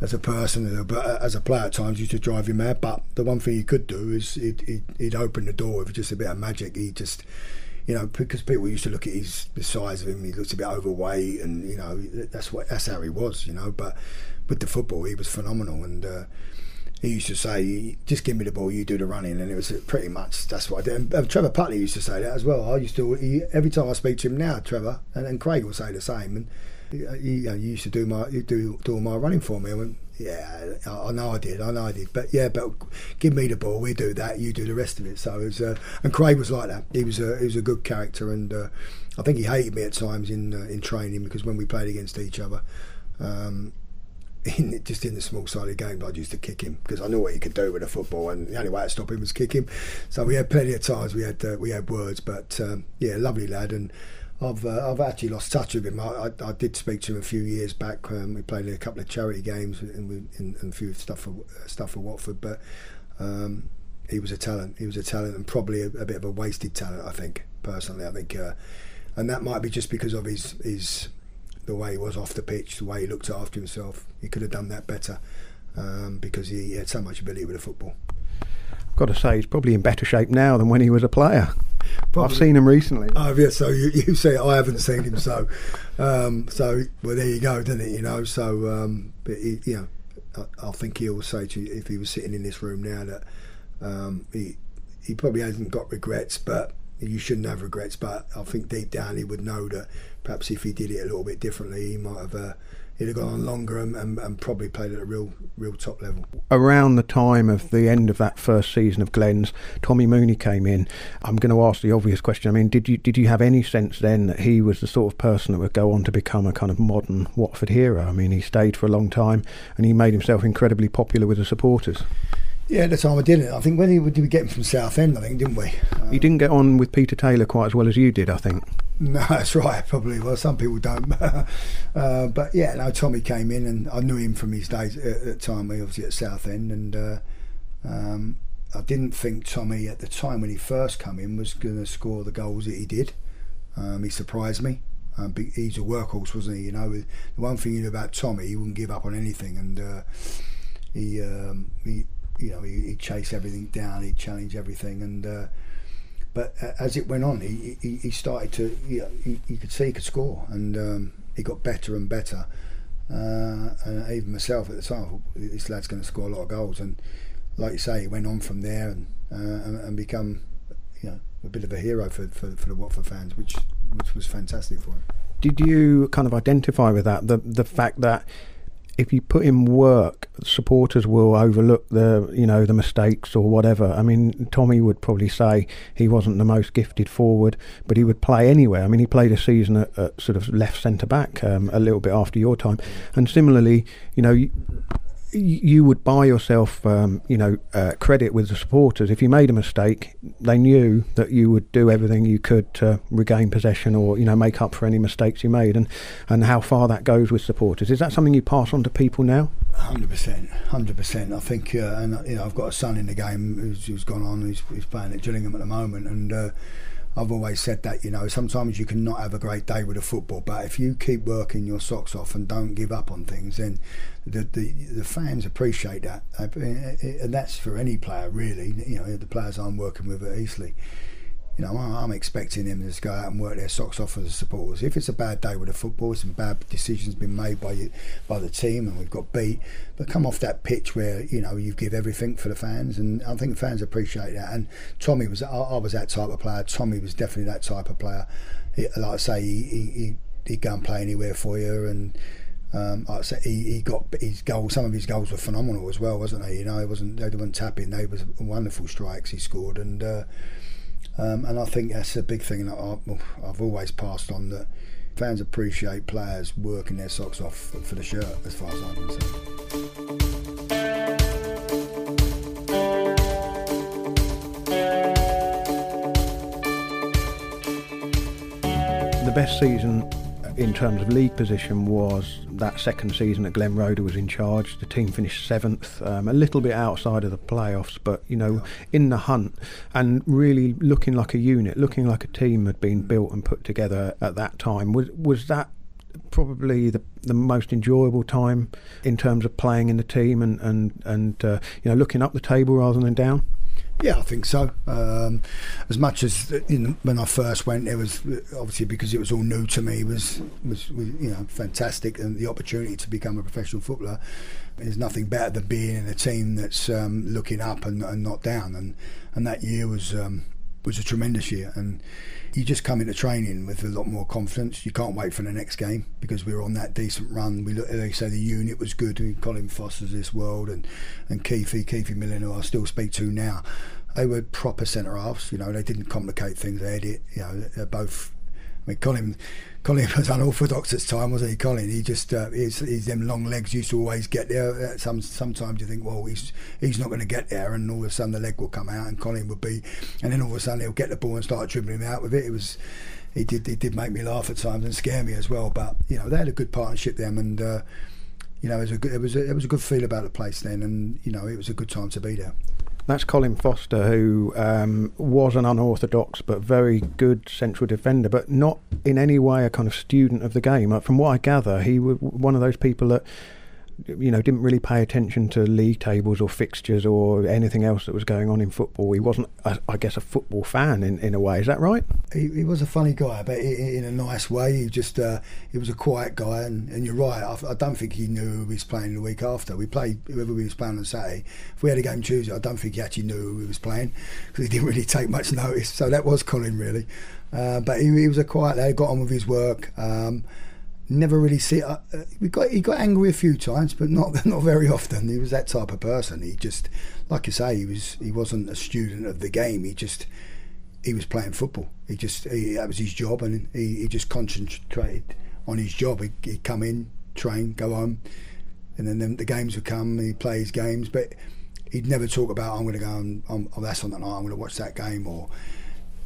as a person, but as a player at times, he used to drive you mad. But the one thing he could do is he'd, he'd, he'd open the door with just a bit of magic. He just you know, because people used to look at his the size of him, he looked a bit overweight, and you know that's what that's how he was, you know. But with the football, he was phenomenal, and uh, he used to say, "Just give me the ball, you do the running," and it was pretty much that's what I did. And Trevor Putley used to say that as well. I used to he, every time I speak to him now, Trevor, and, and Craig will say the same. And he, know, he used to do my do do all my running for me. I went, yeah, I, I, know I did, I know I did, but yeah, but give me the ball, we do that, you do the rest of it. So it was, uh, and Craig was like that. He was a he was a good character, and uh, I think he hated me at times in uh, in training because when we played against each other. Um, in, just in the small side sided games, I'd used to kick him because I knew what he could do with a football, and the only way to stop him was kick him. So we had plenty of times we had uh, we had words, but um, yeah, lovely lad, and I've uh, I've actually lost touch with him. I, I, I, did speak to him a few years back. Um, we played a couple of charity games and, we, and, and a few stuff for stuff for Watford, but um, he was a talent. He was a talent, and probably a, a bit of a wasted talent. I think personally, I think, uh, and that might be just because of his his the way he was off the pitch, the way he looked after himself. He could have done that better um, because he, he had so much ability with the football. I've got to say, he's probably in better shape now than when he was a player. Probably. I've seen him recently. Oh yeah, so you, you say I haven't seen him, so um, so well there you go, didn't it? You know, so um, but he, you know, I, I, think he'll say to you if he was sitting in this room now that um, he he probably hasn't got regrets, but you shouldn't have regrets. But I think deep down he would know that perhaps if he did it a little bit differently, he might have. Uh, he'd have gone on longer and, and, and, probably played at a real real top level. Around the time of the end of that first season of Glenn's, Tommy Mooney came in. I'm going to ask the obvious question. I mean, did you did you have any sense then that he was the sort of person that would go on to become a kind of modern Watford hero? I mean, he stayed for a long time and he made himself incredibly popular with the supporters. Yeah, at the time I did it. I think when he, did we get him from Southend, I think, didn't we? Um, he didn't get on with Peter Taylor quite as well as you did, I think. No, that's right. Probably. Well, some people don't. uh, but yeah, no. Tommy came in, and I knew him from his days at, the time. Obviously at Southend, and uh, um, I didn't think Tommy at the time when he first came in was going to score the goals that he did. Um, he surprised me. Um, he's a workhorse, wasn't he? You know, the one thing you knew about Tommy, he wouldn't give up on anything, and uh, he, um, he, you know, he, he'd chase everything down, he'd challenge everything, and uh, but uh, as it went on, he, he, he started to, you, he, could see he could score, and um, he got better and better. Uh, and even myself at the time, this lad's going to score a lot of goals. And like you say, he went on from there and uh, and, and, become, you know, a bit of a hero for, for, for the Watford fans, which which was fantastic for him. Did you kind of identify with that the the fact that if you put in work, supporters will overlook the you know the mistakes or whatever. I mean, Tommy would probably say he wasn't the most gifted forward, but he would play anywhere. I mean, he played a season at, at sort of left centre back um, a little bit after your time, and similarly, you know, you would buy yourself, um, you know, uh, credit with the supporters. If you made a mistake, they knew that you would do everything you could to regain possession or, you know, make up for any mistakes you made. And, and how far that goes with supporters. Is that something you pass on to people now? Hundred percent, hundred percent. I think, uh, and you know, I've got a son in the game who's, who's gone on. He's, he's playing at Gillingham at the moment, and. Uh, I've always said that, you know, sometimes you can not have a great day with a football, but if you keep working your socks off and don't give up on things, then the the, the fans appreciate that, and that's for any player really. You know, the players I'm working with at Eastleigh you know, I'm expecting them to just go out and work their socks off as supporters. If it's a bad day with the football, some bad decisions been made by you, by the team, and we've got beat, but come off that pitch where you know you give everything for the fans, and I think fans appreciate that. And Tommy was, I, I was that type of player. Tommy was definitely that type of player. He, like I say, he, he he'd go and play anywhere for you, and um, like I said, he, he got his goals. Some of his goals were phenomenal as well, wasn't they? You know, it wasn't they weren't tapping. They was wonderful strikes he scored, and. Uh, um, and I think that's a big thing that I, have always passed on that Fans appreciate players working their socks off for the shirt, as far as I'm concerned. The best season in terms of league position was that second season that Glenn Roeder was in charge. The team finished seventh, um, a little bit outside of the playoffs, but you know, in the hunt and really looking like a unit, looking like a team had been built and put together at that time. Was was that probably the the most enjoyable time in terms of playing in the team and and and uh, you know looking up the table rather than down? Yeah, I think so. Um, as much as when I first went, it was obviously because it was all new to me. Was, was was you know fantastic, and the opportunity to become a professional footballer. There's nothing better than being in a team that's um, looking up and, and, not down. And and that year was um, was a tremendous year. And you just come into training with a lot more confidence. You can't wait for the next game because we were on that decent run. We look, they say the unit was good. We Colin Foster's this world and and Keith, Keith Millen, who I still speak to now they were proper centre halves. You know, they didn't complicate things. They had it. You know, they're both. I mean, Colin, Colin was unorthodox at the time, wasn't he? Colin, he just uh, his, them long legs used to always get there. Uh, some sometimes you think, well, he's he's not going to get there, and all of a sudden the leg will come out, and Colin would be, and then all of a sudden he'll get the ball and start dribbling out with it. It was. He did. He did make me laugh at times and scare me as well. But you know they had a good partnership them, and uh, you know it was a good, it was a, it was a good feel about the place then, and you know it was a good time to be there. That's Colin Foster, who um, was an unorthodox but very good central defender, but not in any way a kind of student of the game. From what I gather, he was one of those people that you know, didn't really pay attention to league tables or fixtures or anything else that was going on in football. He wasn't, I guess, a football fan in, in a way. Is that right? He, he was a funny guy, but in a nice way. He just, uh, he was a quiet guy, and, and you're right. I, I, don't think he knew who he was playing the week after. We played whoever we was playing on Saturday. If we had a game Tuesday, I don't think he actually knew who he was playing because he didn't really take much notice. So that was Colin, really. Uh, but he, he, was a quiet lad. Got on with his work. Um, never really see. Uh, uh, we got he got angry a few times, but not not very often. He was that type of person. He just, like I say, he was he wasn't a student of the game. He just he was playing football. He just he, that was his job, and he, he just concentrated on his job. He, he'd come in, train, go home, and then the, the games would come. He'd play his games, but he'd never talk about I'm going to go and oh, that's on that night. I'm going to watch that game or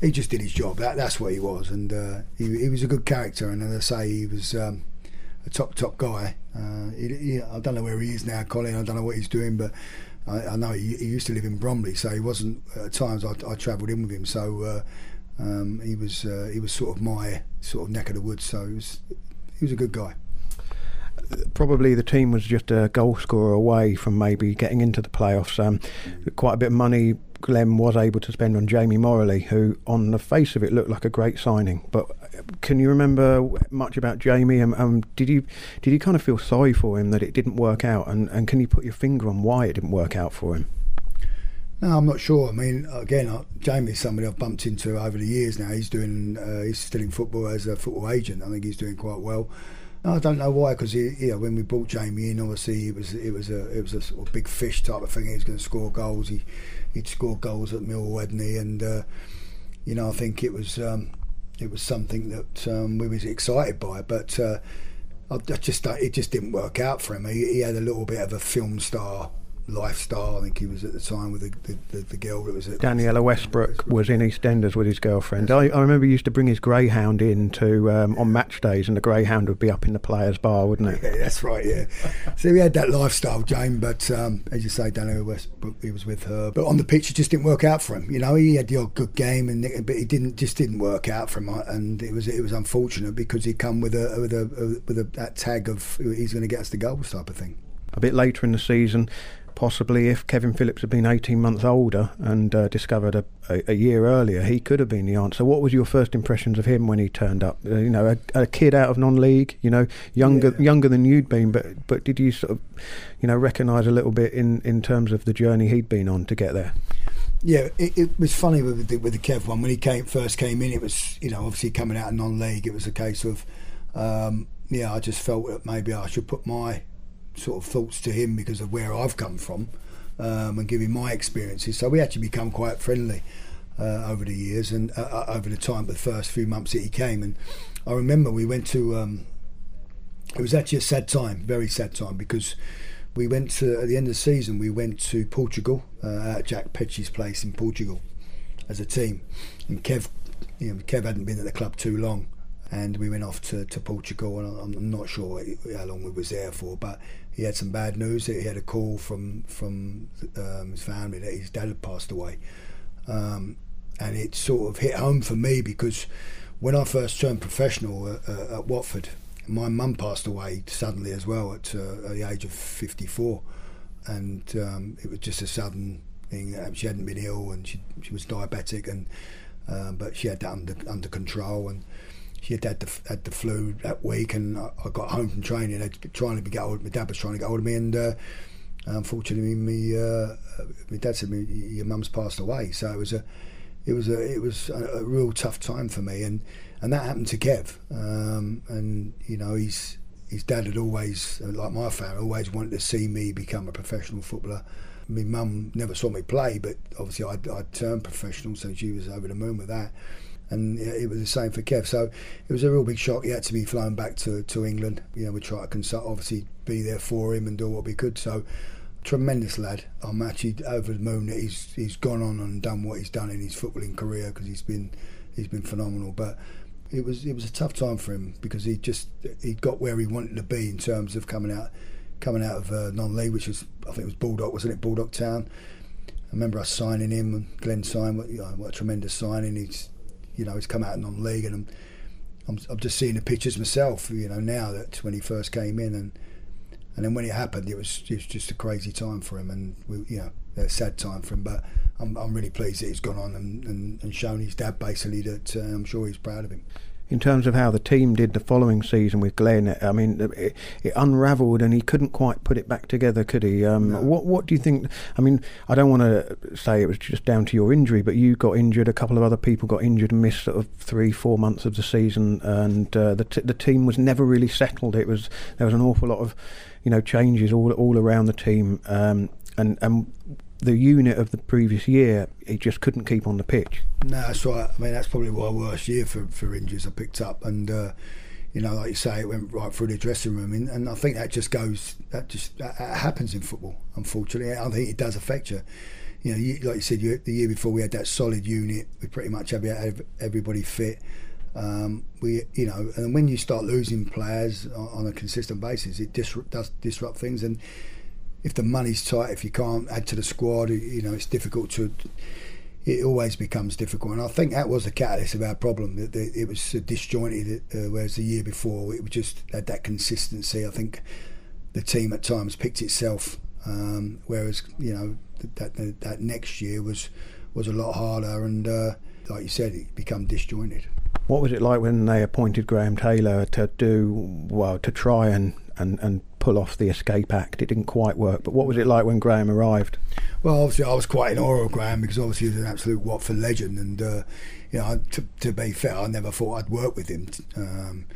he just did his job. That, that's what he was, and uh, he, he, was a good character. And as I say, he was um, a top top guy. Uh, he, he, I don't know where he is now, Colin. I don't know what he's doing, but I, I know he, he, used to live in Bromley, so he wasn't. At times, I, I travelled in with him, so uh, um, he was uh, he was sort of my sort of neck of the woods. So he was he was a good guy probably the team was just a goal scorer away from maybe getting into the playoffs. Um, quite a bit of money Glenn was able to spend on Jamie Moralee, who, on the face of it, looked like a great signing. But can you remember much about Jamie? And um, did you did you kind of feel sorry for him that it didn't work out? And, and can you put your finger on why it didn't work out for him? No, I'm not sure. I mean, again, uh, Jamie's somebody I've bumped into over the years. Now he's doing, uh, he's still in football as a football agent. I think he's doing quite well. I don't know why, because you know, when we brought Jamie in, obviously it was it was a it was a sort of big fish type of thing. He was going to score goals. He he'd scored goals at Millwall, hadn't he? And uh, you know, I think it was um, it was something that um, we was excited by, but uh, I, just it just didn't work out for him. He, he, had a little bit of a film star lifestyle. I think he was at the time with the, the, the, the girl that was at Danniella Westbrook was in EastEnders with his girlfriend. I, I remember he used to bring his greyhound in to um, on match days, and the greyhound would be up in the players' bar, wouldn't it? Yeah, that's right. Yeah. so he had that lifestyle, Jane. But um, as you say, Danniella Westbrook, he was with her. But on the pitch, it just didn't work out for him. You know, he had the odd good game, and but he didn't just didn't work out for him. And it was it was unfortunate because he'd come with a with a with a, that tag of he's going to get us the goals type of thing. A bit later in the season, possibly if Kevin Phillips had been 18 months older and uh, discovered a, a, a, year earlier, he could have been the answer. What was your first impressions of him when he turned up? Uh, you know, a, a, kid out of non-league, you know, younger yeah. younger than you'd been, but but did you sort of, you know, recognise a little bit in, in terms of the journey he'd been on to get there? Yeah, it, it was funny with the, with the Kev one when he came first came in. It was you know obviously coming out of non-league. It was a case of um, yeah, I just felt that maybe I should put my sort of thoughts to him because of where I've come from um, and him my experiences. So we actually become quite friendly. uh, over the years and uh, uh, over the time, the first few months that he came. And I remember we went to. Um, it was actually a sad time, very sad time, because we went to at the end of the season. We went to Portugal uh, at Jack Petchey's place in Portugal as a team, and Kev, you know, Kev hadn't been at the club too long, and we went off to, to Portugal, and I'm not sure how long we was there for, but he had some bad news. He had a call from from um, his family that his dad had passed away, um, and it sort of hit home for me because when I first turned professional at, uh, at Watford, my mum passed away suddenly as well at, uh, at the age of 54, and um, it was just a sudden thing. She hadn't been ill, and she she was diabetic, and uh, but she had that under under control and she had had the, had the flu that week, and I, I got home from training. I trying to get hold. My dad was trying to get hold of me, and uh, unfortunately, me uh, my dad said, "Your mum's passed away." So it was a it was a it was a, a real tough time for me, and and that happened to Kev. Um, and you know, he's his dad had always, like my family, always wanted to see me become a professional footballer. My mum never saw me play, but obviously I'd, I'd turned professional, so she was over the moon with that and it was the same for Kev. So it was a real big shock. He had to be flown back to, to England. You know, we tried to consult, obviously be there for him and do what we could. So tremendous lad. I'm actually over the moon that he's he's gone on and done what he's done in his footballing career because he's been he's been phenomenal. But it was it was a tough time for him because he just he got where he wanted to be in terms of coming out coming out of uh, non-league, which was I think it was Baldock, wasn't it? Baldock Town. I remember us signing him Glenn signed. What, you know, what a tremendous signing! He's you know, he's come out non-league, and I'm, I'm, I'm just seeing the pictures myself. You know, now that when he first came in, and and then when it happened, it was, just a crazy time for him, and we, you know, a sad time for him. But I'm, I'm really pleased that he's gone on and, and, and shown his dad basically that uh, I'm sure he's proud of him in terms of how the team did the following season with Glenn. I mean, it, it unravelled and he couldn't quite put it back together, could he? Um, no. What What do you think? I mean, I don't want to say it was just down to your injury, but you got injured. A couple of other people got injured and missed sort of three, four months of the season, and uh, the t- the team was never really settled. It was there was an awful lot of you know changes all all around the team. Um, and and the unit of the previous year, he just couldn't keep on the pitch. No, that's right. I mean, that's probably my worst year for, for injuries I picked up, and uh, you know, like you say, it went right through the dressing room, and, and I think that just goes, that just that happens in football. Unfortunately, I think it does affect you. You know, you, like you said, you, the year before we had that solid unit, we pretty much had everybody fit. Um, we, you know, and when you start losing players on, on a consistent basis, it disrupt, does disrupt things, and if the money's tight, if you can't add to the squad, you know, it's difficult to. It always becomes difficult, and I think that was the catalyst of our problem. That it was disjointed, uh, whereas the year before it was just had that consistency. I think the team at times picked itself, um, whereas you know that, that, next year was was a lot harder, and uh, like you said, it became disjointed. What was it like when they appointed Graham Taylor to do well to try and and, and pull off the escape act. It didn't quite work. But what was it like when Graham arrived? Well, obviously, I was quite in awe of Graham because obviously he's an absolute Watford legend. And, uh, you know, to, to, be fair, I never thought I'd work with him. Um,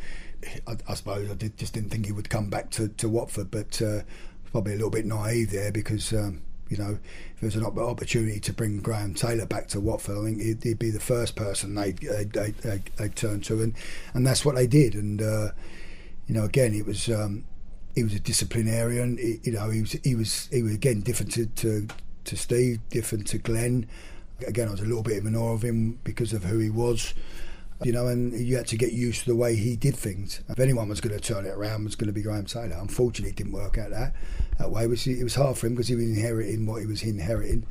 I, I, suppose I did, just didn't think he would come back to, to Watford, but uh, probably a little bit naive there because. Um, you know, if there was an opportunity to bring Graham Taylor back to Watford, I think he'd, he'd be the first person they'd, they'd, they'd, they'd, turn to, and, and that's what they did. And uh, you know, again, it was um, he was a disciplinarian. He, you know, he was he was he was again different to, to, to Steve, different to Glenn. Again, I was a little bit of an awe of him because of who he was. You know, and you had to get used to the way he did things. If anyone was going to turn it around, it was going to be Graham Taylor. Unfortunately, it didn't work out that that way. It was, it was hard for him because he was inheriting what he was inheriting.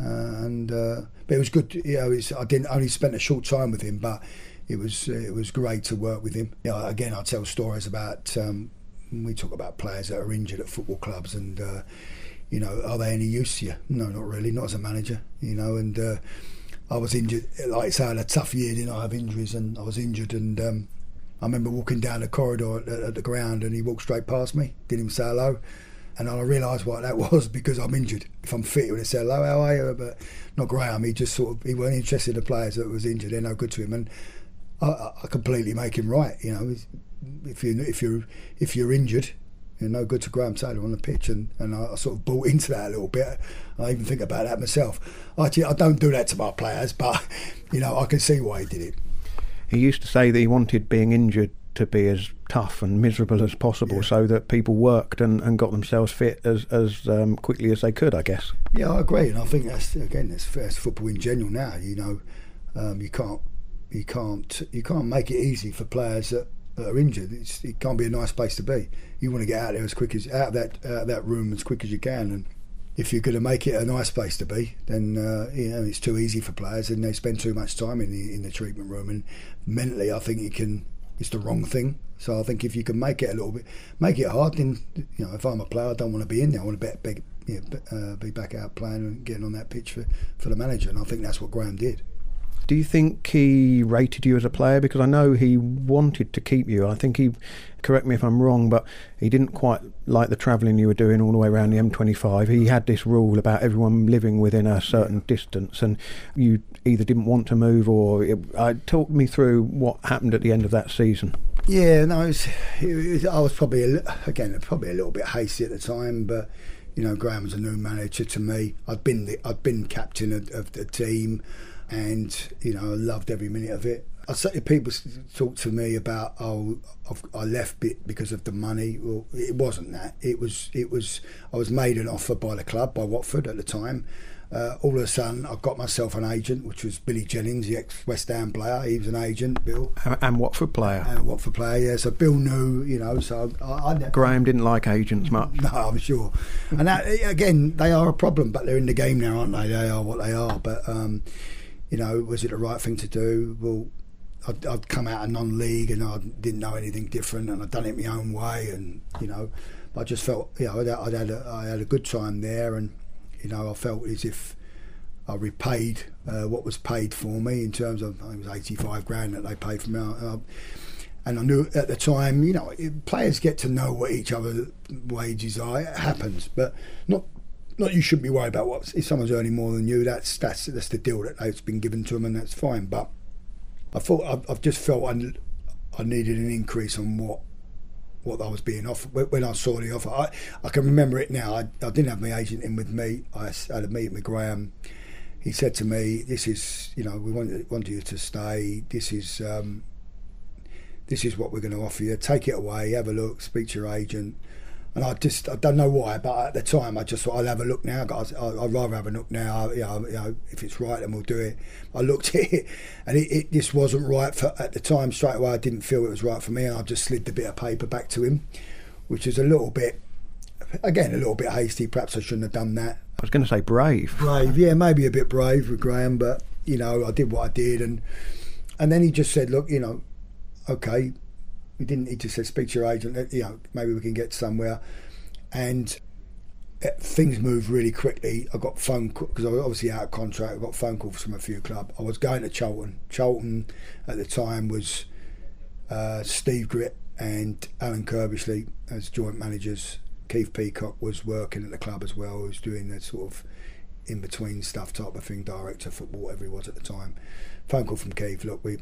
Uh, and uh, but it was good. You know, I didn't only spent a short time with him, but it was uh, it was great to work with him. You know, again, I tell stories about um, we talk about players that are injured at football clubs, and uh, you know, are they any use to you? No, not really. Not as a manager, you know. And uh, I was injured, like I say, I had a tough year. Didn't I have injuries, and I was injured, and um, I remember walking down the corridor at, the ground, and he walked straight past me, didn't even say hello. And I realised what that was because I'm injured. If I'm fit, he would have said hello, how are you? But not Graham. He just sort of he weren't interested in the players that was injured. They're no good to him, and I, I completely make him right. You know, if you if you're if you're injured, you no good to Graham Taylor on the pitch, and, and I, I, sort of bought into that a little bit. I even think about that myself. Actually, I don't do that to my players, but you know, I can see why he did it. He used to say that he wanted being injured to be as tough and miserable as possible yeah. so that people worked and, and got themselves fit as, as um, quickly as they could, I guess. Yeah, I agree. And I think that's, again, that's, that's football in general now. You know, um, you can't you can't you can't make it easy for players that, that are injured. It's, it can't be a nice place to be. You want to get out there as quick as out of that out of that room as quick as you can. And if you're going to make it a nice place to be, then uh, you know it's too easy for players, and they spend too much time in the in the treatment room. And mentally, I think you can. It's the wrong thing. So I think if you can make it a little bit, make it hard, then you know if I'm a player, I don't want to be in there. I want to be, be, uh, be back out playing and getting on that pitch for, for the manager. And I think that's what Graham did. Do you think he rated you as a player? Because I know he wanted to keep you. I think he, correct me if I'm wrong, but he didn't quite like the travelling you were doing all the way around the M25. He had this rule about everyone living within a certain distance, and you either didn't want to move or. It, uh, talk me through what happened at the end of that season. Yeah, no, it was, it was, I was probably a, again probably a little bit hasty at the time, but you know Graham was a new manager to me. I'd been the, I'd been captain of, of the team and you know I loved every minute of it. I say people talk to me about oh I've, i left it because of the money. Well, it wasn't that. It was it was I was made an offer by the club by Watford at the time. Uh, all of a sudden, I got myself an agent, which was Billy Jennings, the ex West Ham player. He was an agent, Bill. And, and Watford player. And Watford player, yeah. So Bill knew, you know. So I, I, Graham didn't like agents much. No, I'm sure. and that, again, they are a problem, but they're in the game now, aren't they? They are what they are. But um, you know, was it the right thing to do? Well, I'd, I'd come out of non-league and I didn't know anything different, and I'd done it my own way, and you know, I just felt, you know, I'd, I'd had a, I had a good time there, and you know, I felt as if I repaid uh, what was paid for me in terms of it was 85 grand that they paid for me. And I knew at the time, you know, players get to know what each other's wages are. It happens, but not not you shouldn't be worried about what if someone's earning more than you. That's that's that's the deal that has been given to them, and that's fine. But I thought I've, I've just felt I, I needed an increase on what what I was being offered when I saw the offer. I, I can remember it now. I, I didn't have my agent in with me. I had a meeting with Graham. He said to me, "This is you know we want want you to stay. This is." Um, this is what we're going to offer you. Take it away, have a look, speak to your agent, and I just I don't know why, but at the time I just thought I'll have a look now. I'd, I'd rather have a look now. You know, you know, if it's right, then we'll do it. I looked at it, and it, it just wasn't right for at the time. Straight away, I didn't feel it was right for me, and I just slid the bit of paper back to him, which is a little bit, again, a little bit hasty. Perhaps I shouldn't have done that. I was going to say brave. Brave, yeah, maybe a bit brave with Graham, but you know, I did what I did, and and then he just said, look, you know, okay, he didn't. He just said, "Speak to your agent. You know, maybe we can get somewhere." And uh, things moved really quickly. I got phone because I was obviously out of contract. I got phone calls from a few clubs. I was going to Charlton. Charlton at the time was uh, Steve Gritt and Alan Curbishley as joint managers. Keith Peacock was working at the club as well. He was doing the sort of in between stuff type of thing, director football, whatever he was at the time. Phone call from Keith. Look, we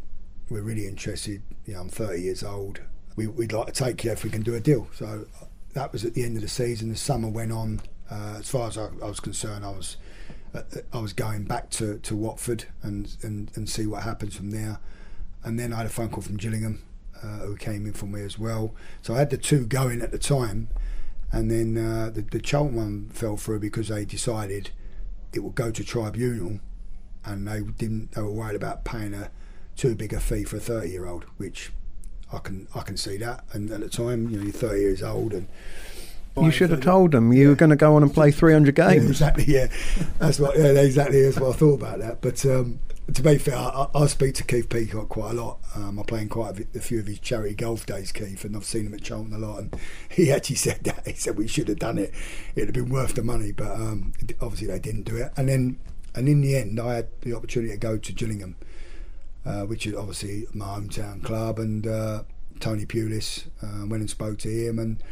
we're really interested. You know, I'm 30 years old. We, would like to take you if we can do a deal. So that was at the end of the season. The summer went on. Uh, as far as I, I, was concerned, I was uh, I was going back to, to Watford and, and, and see what happens from there. And then I had a phone call from Gillingham, uh, who came in for me as well. So I had the two going at the time. And then uh, the, the Charlton one fell through because they decided it would go to tribunal and they didn't they were worried about paying a too big a fee for a 30 year old, which I can I can see that. And at the time, you know, you're 30 years old and. You should have told them you yeah. were going to go on and play 300 games. Yeah, exactly, yeah. That's what, yeah, exactly. That's what I thought about that. But um, to be fair, I, I, speak to Keith Peacock quite a lot. Um, I play in quite a, a, few of his charity golf days, Keith, and I've seen him at Charlton a lot. And he actually said that. He said we should have done it. It'd have been worth the money, but um, obviously they didn't do it. And then, and in the end, I had the opportunity to go to Gillingham uh, which is obviously my hometown club. And uh, Tony Pulis uh, went and spoke to him, and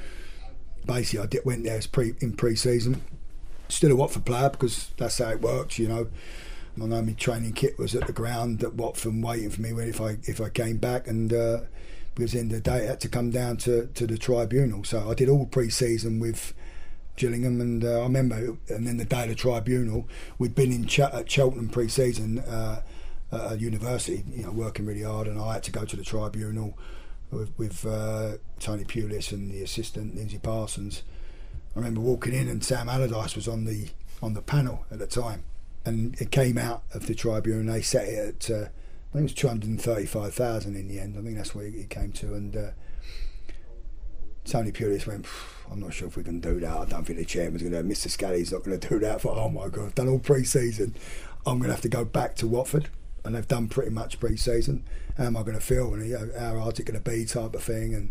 basically I did, went there pre, in pre-season. Still a Watford player because that's how it works, you know. I know my training kit was at the ground at Watford waiting for me when if I if I came back and. Uh, because in the day it had to come down to, to the tribunal. So I did all pre-season with Gillingham, and uh, I remember, and then the day of the tribunal, we'd been in Ch- at Cheltenham pre-season uh, at a university, you know, working really hard, and I had to go to the tribunal with, with uh, Tony Pulis and the assistant Lindsay Parsons. I remember walking in, and Sam Allardyce was on the on the panel at the time, and it came out of the tribunal. and They set it at uh, I think it was two hundred and thirty-five thousand in the end. I think that's where it came to, and uh, Tony Pulis went. I'm not sure if we can do that. I don't think the chairman's going to. Mr. Scally's not going to do that. For oh my god, I've done all pre-season. I'm going to have to go back to Watford, and they've done pretty much pre-season. How am I going to feel? And you know, how hard's it going to be? Type of thing. And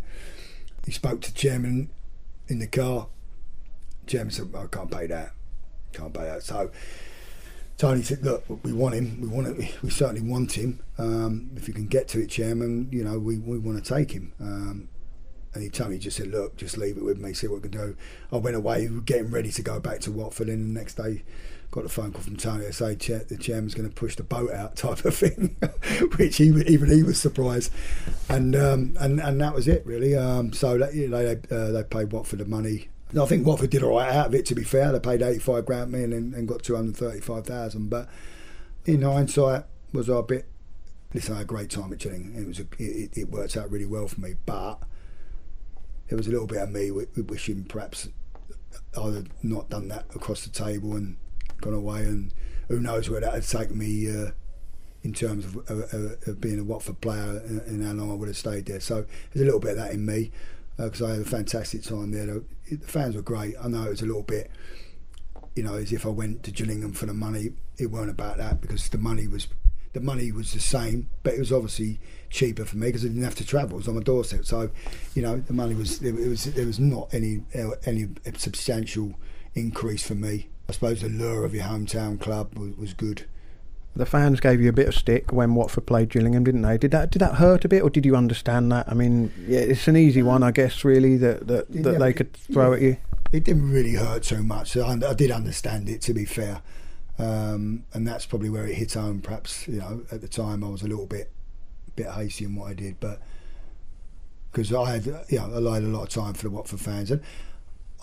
he spoke to chairman in the car. chairman said, "I can't pay that. Can't pay that." So. Tony said, "Look, we want him. We want it. We certainly want him. Um, if you can get to it, Chairman, you know, we, we want to take him." Um, and he Tony just said, "Look, just leave it with me. See what we can do." I went away, getting ready to go back to Watford, and the next day got a phone call from Tony to say the chairman's going to push the boat out, type of thing, which he, even he was surprised, and um, and and that was it really. Um, so that, you know, they uh, they paid Watford the money I think Watford did all right out of it. To be fair, they paid eighty-five grand me and, and got two hundred thirty-five thousand. But in hindsight, was I a bit? Listen, I had a great time at Chilling. It was a, it, it worked out really well for me, but there was a little bit of me wishing perhaps I'd have not done that across the table and gone away. And who knows where that had taken me uh, in terms of, of, being a Watford player and, and how long I would have stayed there. So there's a little bit of that in me because uh, I had a fantastic time there. The, the fans were great. I know it was a little bit, you know, as if I went to Gillingham for the money. It weren't about that because the money was the money was the same, but it was obviously cheaper for me because I didn't have to travel. It was on my doorstep. So, you know, the money was it, was there was not any any substantial increase for me. I suppose the lure of your hometown club was, was good the fans gave you a bit of stick when Watford played Gillingham, didn't they? Did that did that hurt a bit, or did you understand that? I mean, yeah, it's an easy one, I guess, really that that, that yeah, they could throw at you. It didn't really hurt too much. I, I did understand it, to be fair, um, and that's probably where it hit home. Perhaps you know, at the time I was a little bit bit hasty in what I did, but because I had, you know, I had a lot of time for the Watford fans, and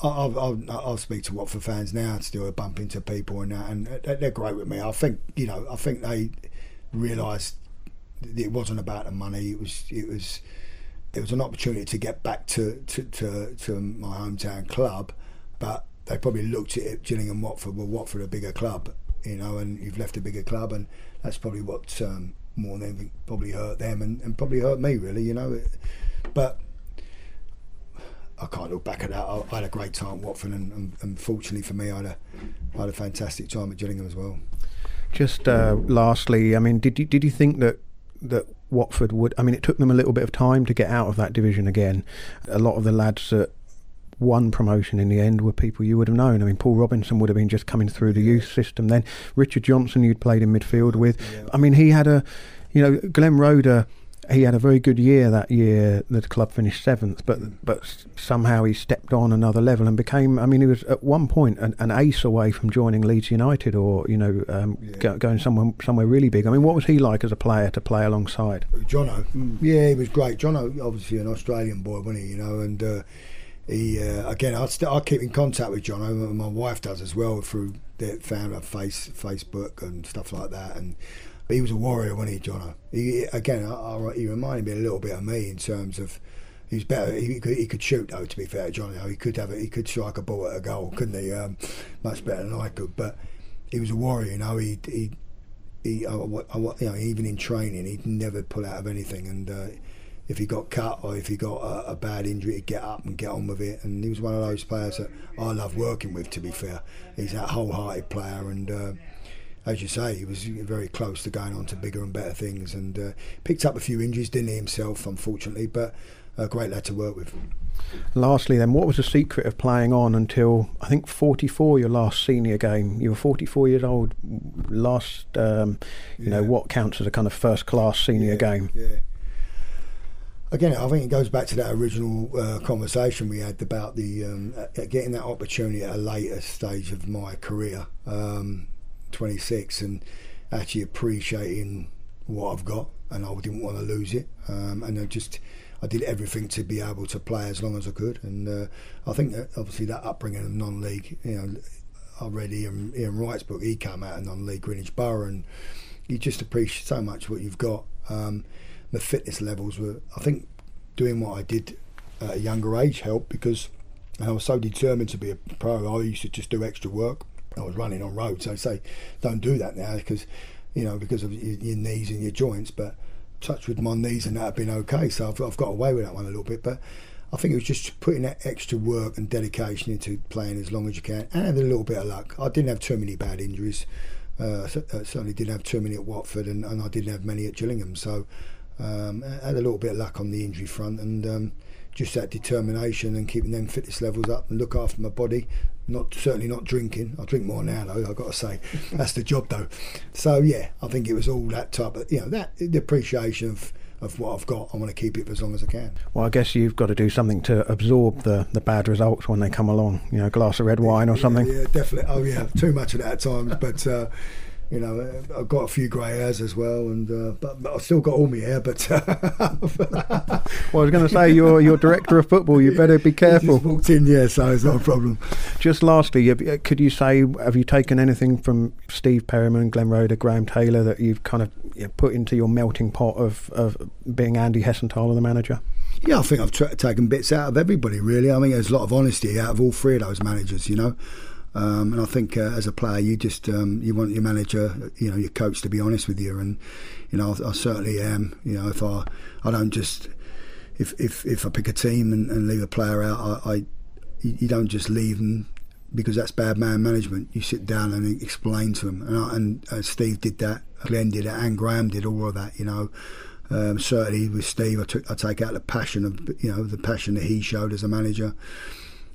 I'll, I'll, I'll, speak to Watford fans now a bump into people and that, and they're great with me. I think you know, I think they realised it wasn't about the money. It was it was it was an opportunity to get back to to, to, to my hometown club, but they probably looked at it, Gillingham Watford. Well, Watford a bigger club, you know, and you've left a bigger club, and that's probably what um, more than anything probably hurt them and, and probably hurt me, really, you know. But I can't look back at that. I, I had a great time at Watford, and, and, and, fortunately for me, I had, a, I had a fantastic time at Gillingham as well. Just uh, lastly, I mean, did you did you think that that Watford would? I mean, it took them a little bit of time to get out of that division again. A lot of the lads that won promotion in the end were people you would have known. I mean, Paul Robinson would have been just coming through the youth system then. Richard Johnson, you'd played in midfield with. I mean, he had a, you know, Glenn Roeder he had a very good year that year. The club finished seventh, but mm. but somehow he stepped on another level and became. I mean, he was at one point an, an ace away from joining Leeds United, or you know, um, yeah. go, going somewhere somewhere really big. I mean, what was he like as a player to play alongside? Jono, mm. yeah, he was great. Jono, obviously an Australian boy, wasn't he? You know, and uh, he uh, again, I st- I keep in contact with Jono. My wife does as well through their family face Facebook and stuff like that, and but he was a warrior, wasn't he, Jono? He, again, I, I, he reminded me a little bit of me in terms of he was better. He could, he could shoot though. To be fair, Johnny, he could have a, he could strike a ball at a goal, couldn't he? Um, much better than I could. But he was a warrior. You know, he he he. I, I, you know, even in training, he'd never pull out of anything. And uh, if he got cut or if he got a, a, bad injury, he'd get up and get on with it. And he was one of those players that I love working with. To be fair, he's that wholehearted player and. Uh, as you say, he was very close to going on to bigger and better things, and uh, picked up a few injuries, didn't he himself, unfortunately, but a great lad to work with. Lastly, then, what was the secret of playing on until I think 44, your last senior game? You were 44 years old last. Um, you yeah. know what counts as a kind of first class senior yeah, game. Yeah. Again, I think it goes back to that original uh, conversation we had about the um, getting that opportunity at a later stage of my career. Um, 26 and actually appreciating what I've got, and I didn't want to lose it. Um, and I just, I did everything to be able to play as long as I could, and uh, I think that obviously that upbringing of non-league, you know, I read Ian, Ian Wright's book. He came out of non-league Greenwich Borough, and you just appreciate so much what you've got. Um, the fitness levels were, I think, doing what I did at a younger age helped because I was so determined to be a pro. I used to just do extra work. I was running on roads. I say, don't do that now because, you know, because of your, your knees and your joints. But touch with my knees and that have been okay. So I've, I've got away with that one a little bit. But I think it was just putting that extra work and dedication into playing as long as you can, and having a little bit of luck. I didn't have too many bad injuries. Uh, I certainly didn't have too many at Watford, and, and I didn't have many at Gillingham. So um, I had a little bit of luck on the injury front, and um, just that determination and keeping them fitness levels up and look after my body. Not certainly not drinking. I drink more now, though. I've got to say, that's the job, though. So yeah, I think it was all that type of you know that the appreciation of of what I've got. I want to keep it for as long as I can. Well, I guess you've got to do something to absorb the, the bad results when they come along. You know, a glass of red wine or something. Yeah, yeah definitely. Oh yeah, too much of that at times, but. Uh, you know, I've got a few grey hairs as well, and uh, but, but, I've still got all my hair. But well, I was going to say you're you're director of football. You better be careful. Just walked in, yeah, so it's not a problem. Just lastly, could you say have you taken anything from Steve Perryman, Glenn Roeder, Graham Taylor that you've kind of you know, put into your melting pot of, of being Andy Hessenthaler, the manager? Yeah, I think I've t- taken bits out of everybody. Really, I mean, there's a lot of honesty out of all three of those managers. You know. Um, and I think uh, as a player, you just um, you want your manager, you know, your coach to be honest with you, and you know I, I certainly am. You know, if I I don't just if if, if I pick a team and, and leave a player out, I, I you don't just leave them because that's bad man management. You sit down and explain to them, and, I, and uh, Steve did that, Glenn did it, and Graham did all of that. You know. Um, certainly with Steve, I took I take out the passion of you know the passion that he showed as a manager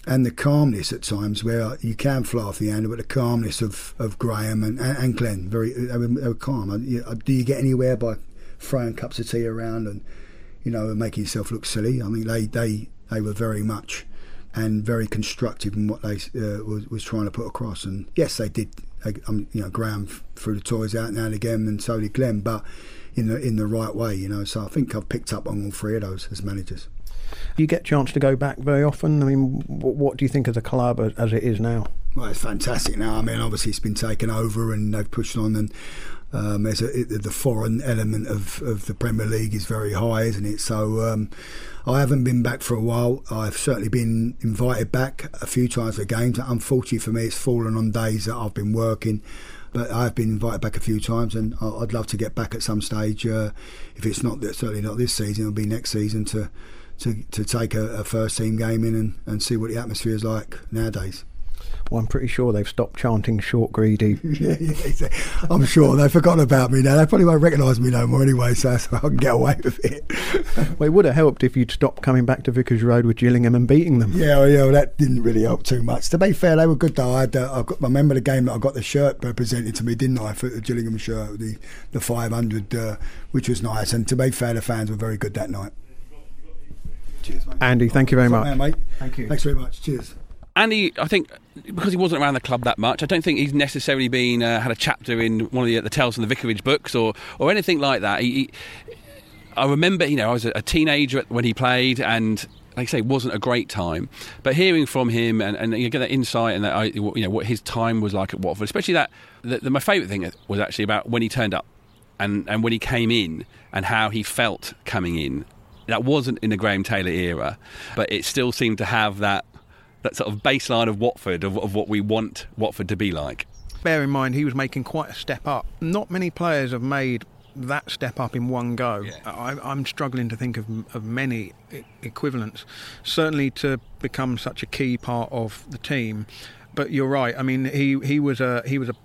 and the calmness at times where you can fly off the handle, but the calmness of, of Graham and, and Glenn, very they were, they were calm. Do you get anywhere by throwing cups of tea around and you know making yourself look silly? I mean, they they they were very much and very constructive in what they uh, was, was trying to put across. And yes, they did. They, um, you know, Graham threw the toys out now and again, and so did Glenn, but in the in the right way. You know, so I think I've picked up on all three of those as managers. You get a chance to go back very often. I mean, what do you think of the club as it is now? Well, it's fantastic now. I mean, obviously it's been taken over and they've pushed on, and um, a, it, the foreign element of, of the Premier League is very high, isn't it? So um, I haven't been back for a while. I've certainly been invited back a few times for games. Unfortunately for me, it's fallen on days that I've been working but I've been invited back a few times, and I'd love to get back at some stage. Uh, if it's not certainly not this season, it'll be next season to to, to take a, a first team game in and, and see what the atmosphere is like nowadays. Well, I'm pretty sure they've stopped chanting short greedy. yeah, yeah, I'm sure they've forgotten about me now. They probably won't recognise me no more anyway, so, so I can get away with it. well, it would have helped if you'd stopped coming back to Vicarage Road with Gillingham and beating them. Yeah, well, yeah, well, that didn't really help too much. To be fair, they were good though. I, had, uh, I, got, I remember the game that I got the shirt presented to me, didn't I, for the Gillingham shirt, the the 500, uh, which was nice. And to be fair, the fans were very good that night. Cheers, mate. Andy, thank you very much. mate. Thank you. Thanks very much. Cheers. Andy, I think because he wasn't around the club that much, I don't think he's necessarily been uh, had a chapter in one of the, the Tales from the Vicarage books or or anything like that. He, he, I remember, you know, I was a, teenager when he played, and like I say, it wasn't a great time. But hearing from him and, and you get that insight and that you know what his time was like at Watford, especially that the, the, my favourite thing was actually about when he turned up and and when he came in and how he felt coming in that wasn't in the Graham Taylor era, but it still seemed to have that that sort of baseline of Watford of, of what we want Watford to be like. Bear in mind, he was making quite a step up. Not many players have made that step up in one go. Yeah. I, am struggling to think of, of many equivalents. Certainly to become such a key part of the team. But you're right. I mean, he, he was a he was a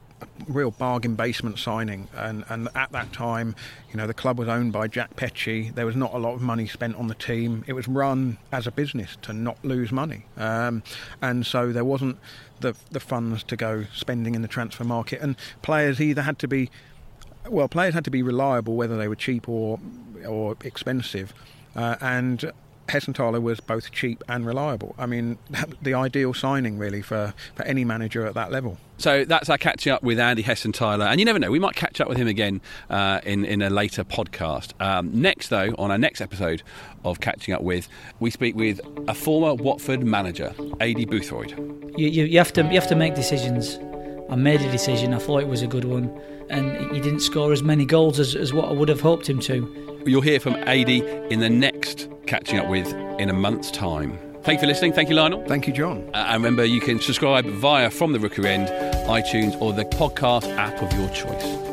real bargain basement signing. And, and at that time, you know, the club was owned by Jack Petchey. There was not a lot of money spent on the team. It was run as a business to not lose money. Um, and so there wasn't the, the funds to go spending in the transfer market. And players either had to be, well, players had to be reliable, whether they were cheap or, or expensive. Uh, and Hessenthaler was both cheap and reliable. I mean, the ideal signing really for, for any manager at that level. So that's our catching up with Andy Hessenthaler, and you never know, we might catch up with him again uh, in in a later podcast. Um, next, though, on our next episode of Catching Up with, we speak with a former Watford manager, Adi Boothroyd. You, you, you have to you have to make decisions. I made a decision. I thought it was a good one, and he didn't score as many goals as, as what I would have hoped him to. You'll hear from Adi in the next Catching Up with in a month's time. Thank you for listening. Thank you, Lionel. Thank you, John. Uh, and remember, you can subscribe via From the Rookery End, iTunes, or the podcast app of your choice.